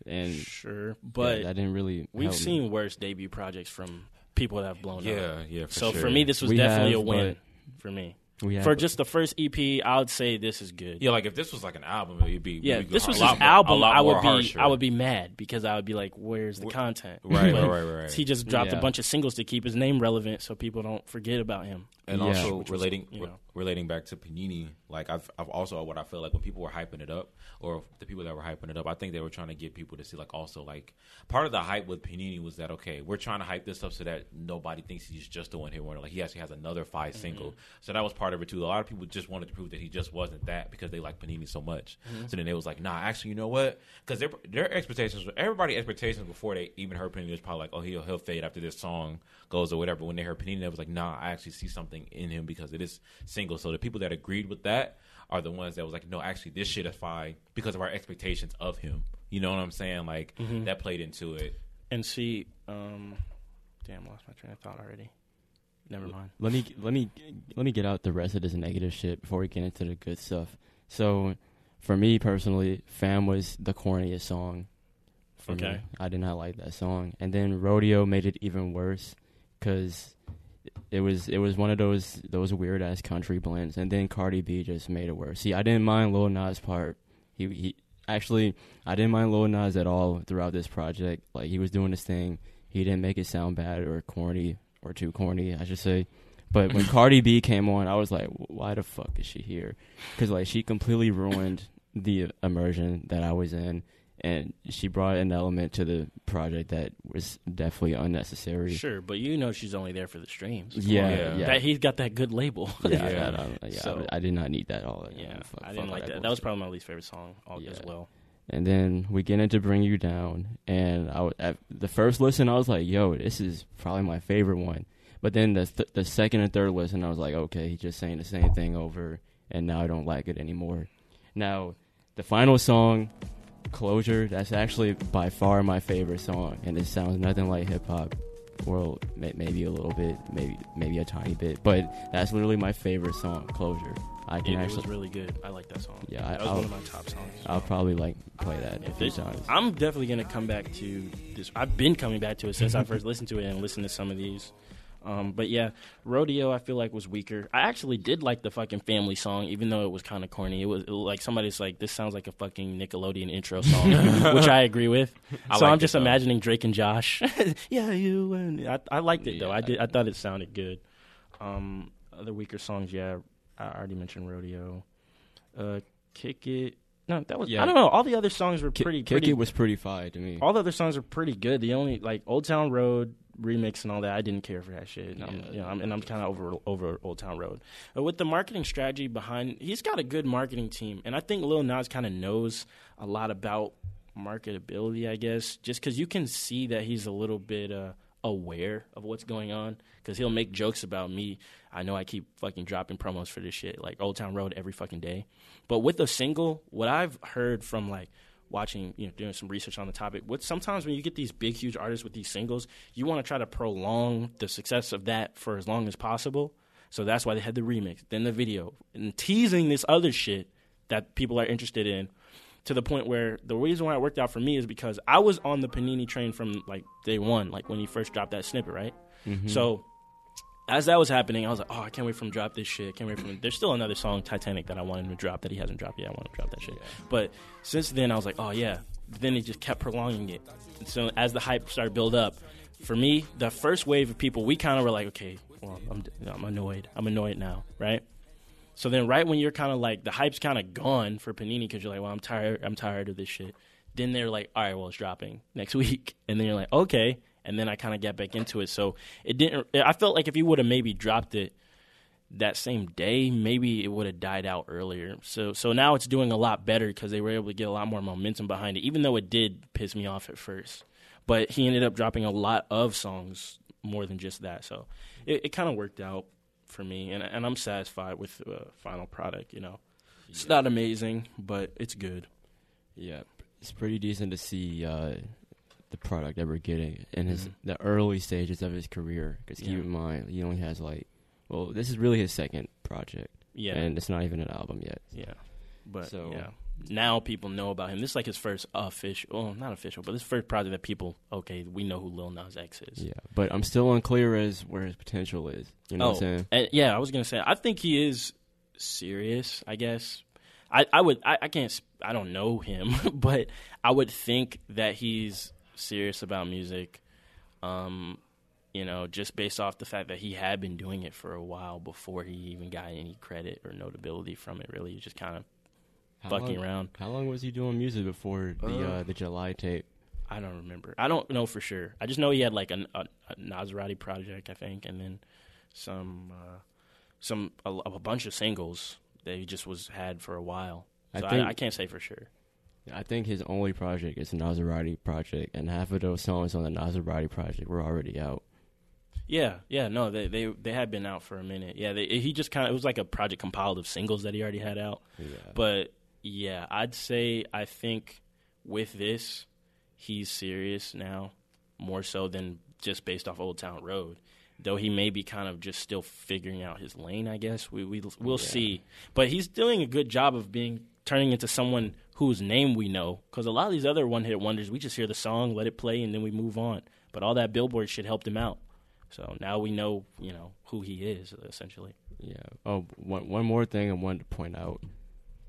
and Sure, but but that didn't really. we've help me. seen worse debut projects from people that have blown up. Yeah, yeah. So sure. for me, this was We definitely have, a win for me. we have, For just the first EP, I would say this is good. yeah, like if this was like an album, it'd be Yeah, it'd be this was his lot more- album. I would be, harsher. I would be mad because I would be like, "Where's the content?" Right, right, right, right, right. He just dropped Yeah. a bunch of singles to keep his name relevant, so people don't forget about him. And Yeah. also Which was, relating you re- know. relating back to Panini, like I've I've also what I feel like when people were hyping it up, or the people that were hyping it up, I think they were trying to get people to see like also like part of the hype with Panini was that okay, we're trying to hype this up so that nobody thinks he's just a one hit wonder. Like he actually has another 5 Mm-hmm. single, so that was part of it too. A lot of people just wanted to prove that he just wasn't that because they like Panini so much. Mm-hmm. So then it was like, nah, actually, you know what? Because their their expectations, everybody expectations before they even heard Panini was probably like, oh, he'll he'll fade after this song goes or whatever. When they heard Panini, they was like, nah, I actually see something in him because it is single. So the people that agreed with that are the ones that was like, no, actually, this shit is fine because of our expectations of him. You know what I'm saying? Like that played into it. And see, um, damn, lost my train of thought already. Never mind. let me let me let me get out the rest of this negative shit before we get into the good stuff. So, for me personally, "Fam" was the corniest song. For Okay. me. I did not like that song, and then "Rodeo" made it even worse because it was it was one of those those weird ass country blends, and then Cardi B just made it worse. See, I didn't mind Lil Nas part. He he actually I didn't mind Lil Nas at all throughout this project. Like he was doing his thing. He didn't make it sound bad or corny or too corny, I should say. But when Cardi B came on, I was like, why the fuck is she here? Because like she completely ruined the uh, immersion that I was in, and she brought an element to the project that was definitely unnecessary. Sure, but you know she's only there for the streams. Yeah. Yeah. yeah. That he's got that good label. Yeah, yeah. I, don't- um, yeah, So- I, did not need that all. Yeah, Fuck- I didn't like that. That was probably my least favorite song all, as well. And then we get into Bring You Down, and I at the first listen, I was like, "Yo, this is probably my favorite one." But then the th- the second and third listen, I was like, "Okay, he's just saying the same thing over," and now I don't like it anymore. Now, the final song, "Closure," that's actually by far my favorite song, and it sounds nothing like hip hop. Well, maybe a little bit, maybe maybe a tiny bit, but that's literally my favorite song, "Closure." I It, can it actually, was really good. I like that song. Yeah, I- that was I'll- one of my top songs. I'll probably like play that a If few it- times. I'm definitely gonna come back to this. I've been coming back to it since I first listened to it and listened to some of these. Um, but yeah, Rodeo I feel like was weaker. I actually did like the fucking family song, even though it was kind of corny. It was, it was like somebody's like, "This sounds like a fucking Nickelodeon intro song," which I agree with. I so I'm just though. imagining Drake and Josh. yeah, you. And I, I liked it though. I did. I thought it sounded good. Um, other weaker songs, yeah. I already mentioned Rodeo. Uh, Kick It. No, that was. Yeah. I don't know. All the other songs were pretty. Kick pretty It was pretty fire to me. all the other songs are pretty good. The only like Old Town Road remix and all that, I didn't care for that shit. And I'm, you know, I'm, and I'm kind of over over Old Town Road. But with the marketing strategy behind, he's got a good marketing team, and I think Lil Nas kind of knows a lot about marketability. I guess just because you can see that he's a little bit uh, aware of what's going on, because he'll make jokes about me. I know I keep fucking dropping promos for this shit, like Old Town Road every fucking day. But with a single, what I've heard from like watching, you know, doing some research on the topic, what sometimes when you get these big, huge artists with these singles, you want to try to prolong the success of that for as long as possible. So that's why they had the remix, then the video, and teasing this other shit that people are interested in to the point where the reason why it worked out for me is because I was on the Panini train from like day one, like when he first dropped that snippet, right? Mm-hmm. So as that was happening, I was like, oh, I can't wait for him to drop this shit. Can't wait for him. There's still another song, Titanic, that I want him to drop that he hasn't dropped yet. I want him to drop that shit. But since then, I was like, oh yeah. Then he just kept prolonging it. So as the hype started build up, for me, the first wave of people, we kind of were like, okay, well, I'm, I'm annoyed. I'm annoyed now, right? So then, right when you're kind of like the hype's kind of gone for Panini because you're like, well, I'm tired. I'm tired of this shit. Then they're like, all right, well, it's dropping next week, and then you're like, okay. And then I kind of got back into it. So it didn't. I felt like if you would have maybe dropped it that same day, maybe it would have died out earlier. So so now it's doing a lot better because they were able to get a lot more momentum behind it, even though it did piss me off at first. But he ended up dropping a lot of songs more than just that. So it, it kind of worked out for me, and and I'm satisfied with the final product. You know, it's not amazing, but it's good. Yeah, it's pretty decent to see uh, the product that we're getting in his Mhm. the early stages of his career. Because keep Yeah. in mind, he only has like, well, this is really his second project, Yeah, and it's not even an album yet. yeah, but So- yeah. Now people know about him. This is like his first official, well, not official, but this first project that people, okay, we know who Lil Nas X is. Yeah, but I'm still unclear as where his potential is. You know what I'm Oh, saying? yeah, I was gonna say I think he is serious. I guess I I would I, I can't I don't know him, but I would think that he's serious about music. Um, you know, just based off the fact that he had been doing it for a while before he even got any credit or notability from it. Really, just kind of How fucking long, around. How long was he doing music before the Uh, uh, the July tape? I don't remember. I don't know for sure. I just know he had like a, a, a Nasarati project, I think, and then some uh, some a, a bunch of singles that he just was had for a while. So I, think- I can't say for sure. I think his only project is the Nasarati project, and half of those songs on the Nasarati project were already out. Yeah, yeah, no, they they they had been out for a minute. Yeah, they, he just kind of it was like a project compiled of singles that he already had out. Yeah. But yeah, I'd say I think with this, he's serious now, more so than just based off Old Town Road. Though he may be kind of just still figuring out his lane, I guess we we we'll Yeah. see. But he's doing a good job of being turning into someone whose name we know. Because a lot of these other one hit wonders, we just hear the song, let it play, and then we move on. But all that billboard shit helped him out. So now we know, you know, who he is essentially. Yeah. Oh, one one more thing I wanted to point out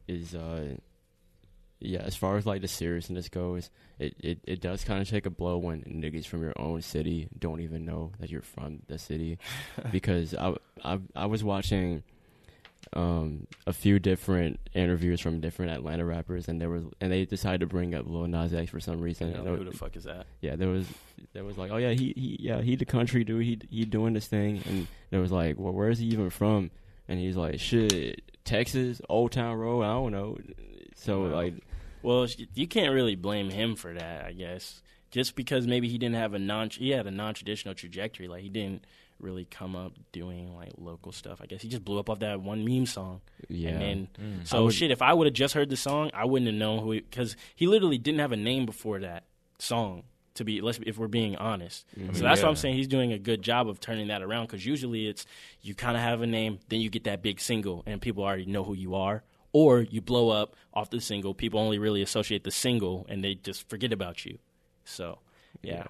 is, uh, yeah, as far as like the seriousness goes, it it, it does kind of take a blow when niggas from your own city don't even know that you're from the city, because I I I was watching. Um, a few different interviews from different Atlanta rappers, and there was, and they decided to bring up Lil Nas X for some reason. Who the fuck is that? yeah, there was there was like, oh yeah, he he yeah he the country dude, he he doing this thing, and there was like, well, where's he even from? And he's like, shit, Texas, Old Town Road, I don't know. So Wow. like, Well, you can't really blame him for that, I guess. Just because maybe he didn't have a non he had a non traditional trajectory, like he didn't really come up doing like local stuff. I guess he just blew up off that one meme song, yeah, and then Mm. So would- shit. If I would have just heard the song, I wouldn't have known who because he, literally didn't have a name before that song. To be, let's if we're being honest, Mhm. so that's what I'm saying. He's doing a good job of turning that around because usually it's you kind of have a name, then you get that big single, and people already know who you are, or you blow up off the single. People only really associate the single, and they just forget about you. So yeah,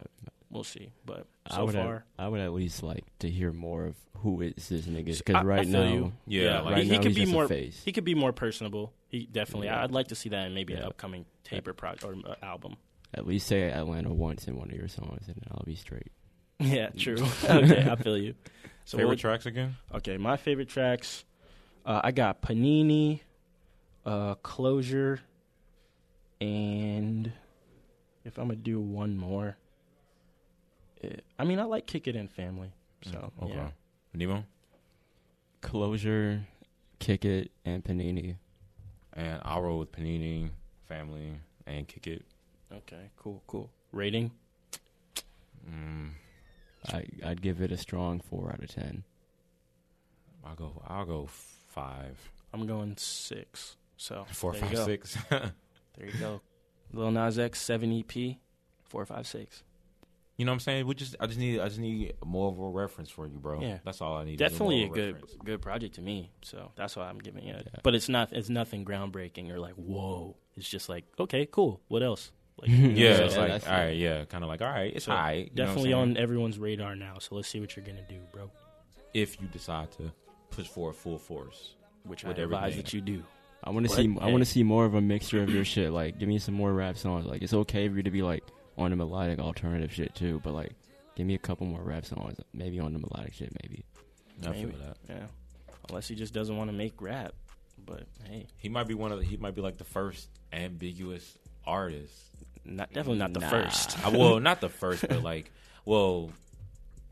we'll see. But I so would far, at, I would at least like to hear more of who is this nigga because right feel now, you. Yeah, like- he, right he now could he's be a more. face. He could be more personable. He definitely. Yeah. I'd like to see that in maybe an Yeah. upcoming taper project or uh, album. At least say Atlanta once in one of your songs, and I'll be straight. Yeah, true. okay, I feel you. So Favorite what- tracks again? Okay, my favorite tracks. Uh, I got Panini, uh, Closure, and if I'm gonna do one more, it, I mean I like Kick It In Family. So okay. yeah, Nemo Closure, Kick It, and Panini. and I'll roll with Panini, Family, and Kick It. okay, cool, cool. Rating? Mm, I I'd give it a strong four out of ten. I'll go. I'll go five, I'm going six. So four, there you go. six. There you go. Lil Nas X seven EP, four five six. You know what I'm saying? We just. I just need. I just need more of a reference for you, bro. Yeah. that's all I need. Definitely a more good reference. good project to me. So that's why I'm giving it. Yeah. But it's not it's nothing groundbreaking or like whoa. It's just like okay, cool. What else? Like, you know Yeah, what it's saying? like that's all right, yeah, kind of like all right, it's So, all right. you know what I'm definitely on everyone's radar now. So let's see what you're gonna do, bro. if you decide to push forward full force. Which With I advise everything. that you do. I want to But, see. I want to see more of a mixture of your shit. Like, give me some more rap songs. Like, it's okay for you to be like on the melodic alternative shit too, but like, give me a couple more rap songs. Maybe on the melodic shit. Maybe. I feel Maybe. that. Yeah. Unless he just doesn't want to make rap. But hey, He might be one of. The, he might be like the first ambiguous artist. not definitely not the Nah. first. Well, not the first, but like, well,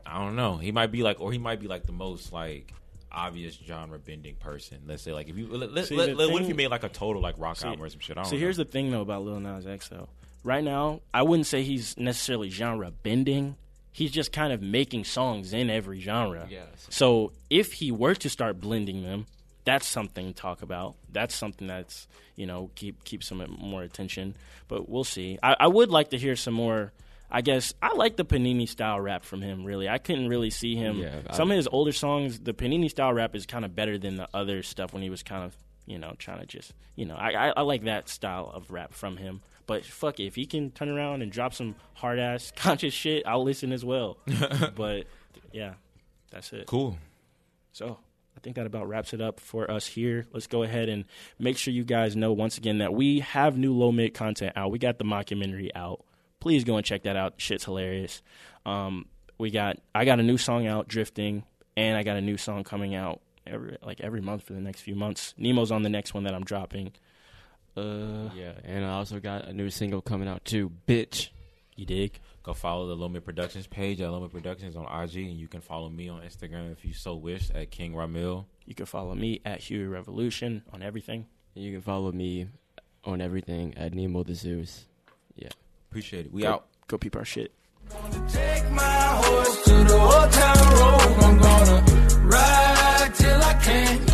I don't know. He might be like, or he might be like the most like obvious genre bending person. Let's say like if you let, let, See, let, the let- what if thing- you made like a total like rock See- album or some shit? I don't So know. here's the thing though about Lil Nas X though. Right now, I wouldn't say he's necessarily genre bending. He's just kind of making songs in every genre. Yes. So if he were to start blending them, that's something to talk about. That's something that's you know keep keep some more attention. But we'll see. I, I would like to hear some more. I guess I like the Panini style rap from him. Really, I couldn't really see him. Yeah, I- some of his older songs, the Panini style rap is kind of better than the other stuff when he was kind of you know trying to just you know I, I I like that style of rap from him. But fuck it, if he can turn around and drop some hard ass conscious shit, I'll listen as well. but yeah, that's it. cool. So I think that about wraps it up for us here. Let's go ahead and make sure you guys know once again that we have new low mid content out. We got the mockumentary out. Please go and check that out. Shit's hilarious. Um, we got I got a new song out, Drifting, and I got a new song coming out every like every month for the next few months. Nemo's on the next one that I'm dropping. Uh, yeah, and I also got a new single coming out too, bitch. You dig? Go follow the Lomit Productions page at Lomit Productions on IG, and you can follow me on Instagram if you so wish at King Ramil. You can follow me at Huey Revolution on everything. And you can follow me on everything at Nemo the Zeus. Yeah, appreciate it. We go, out. Go peep our shit. I'm gonna ride till I can't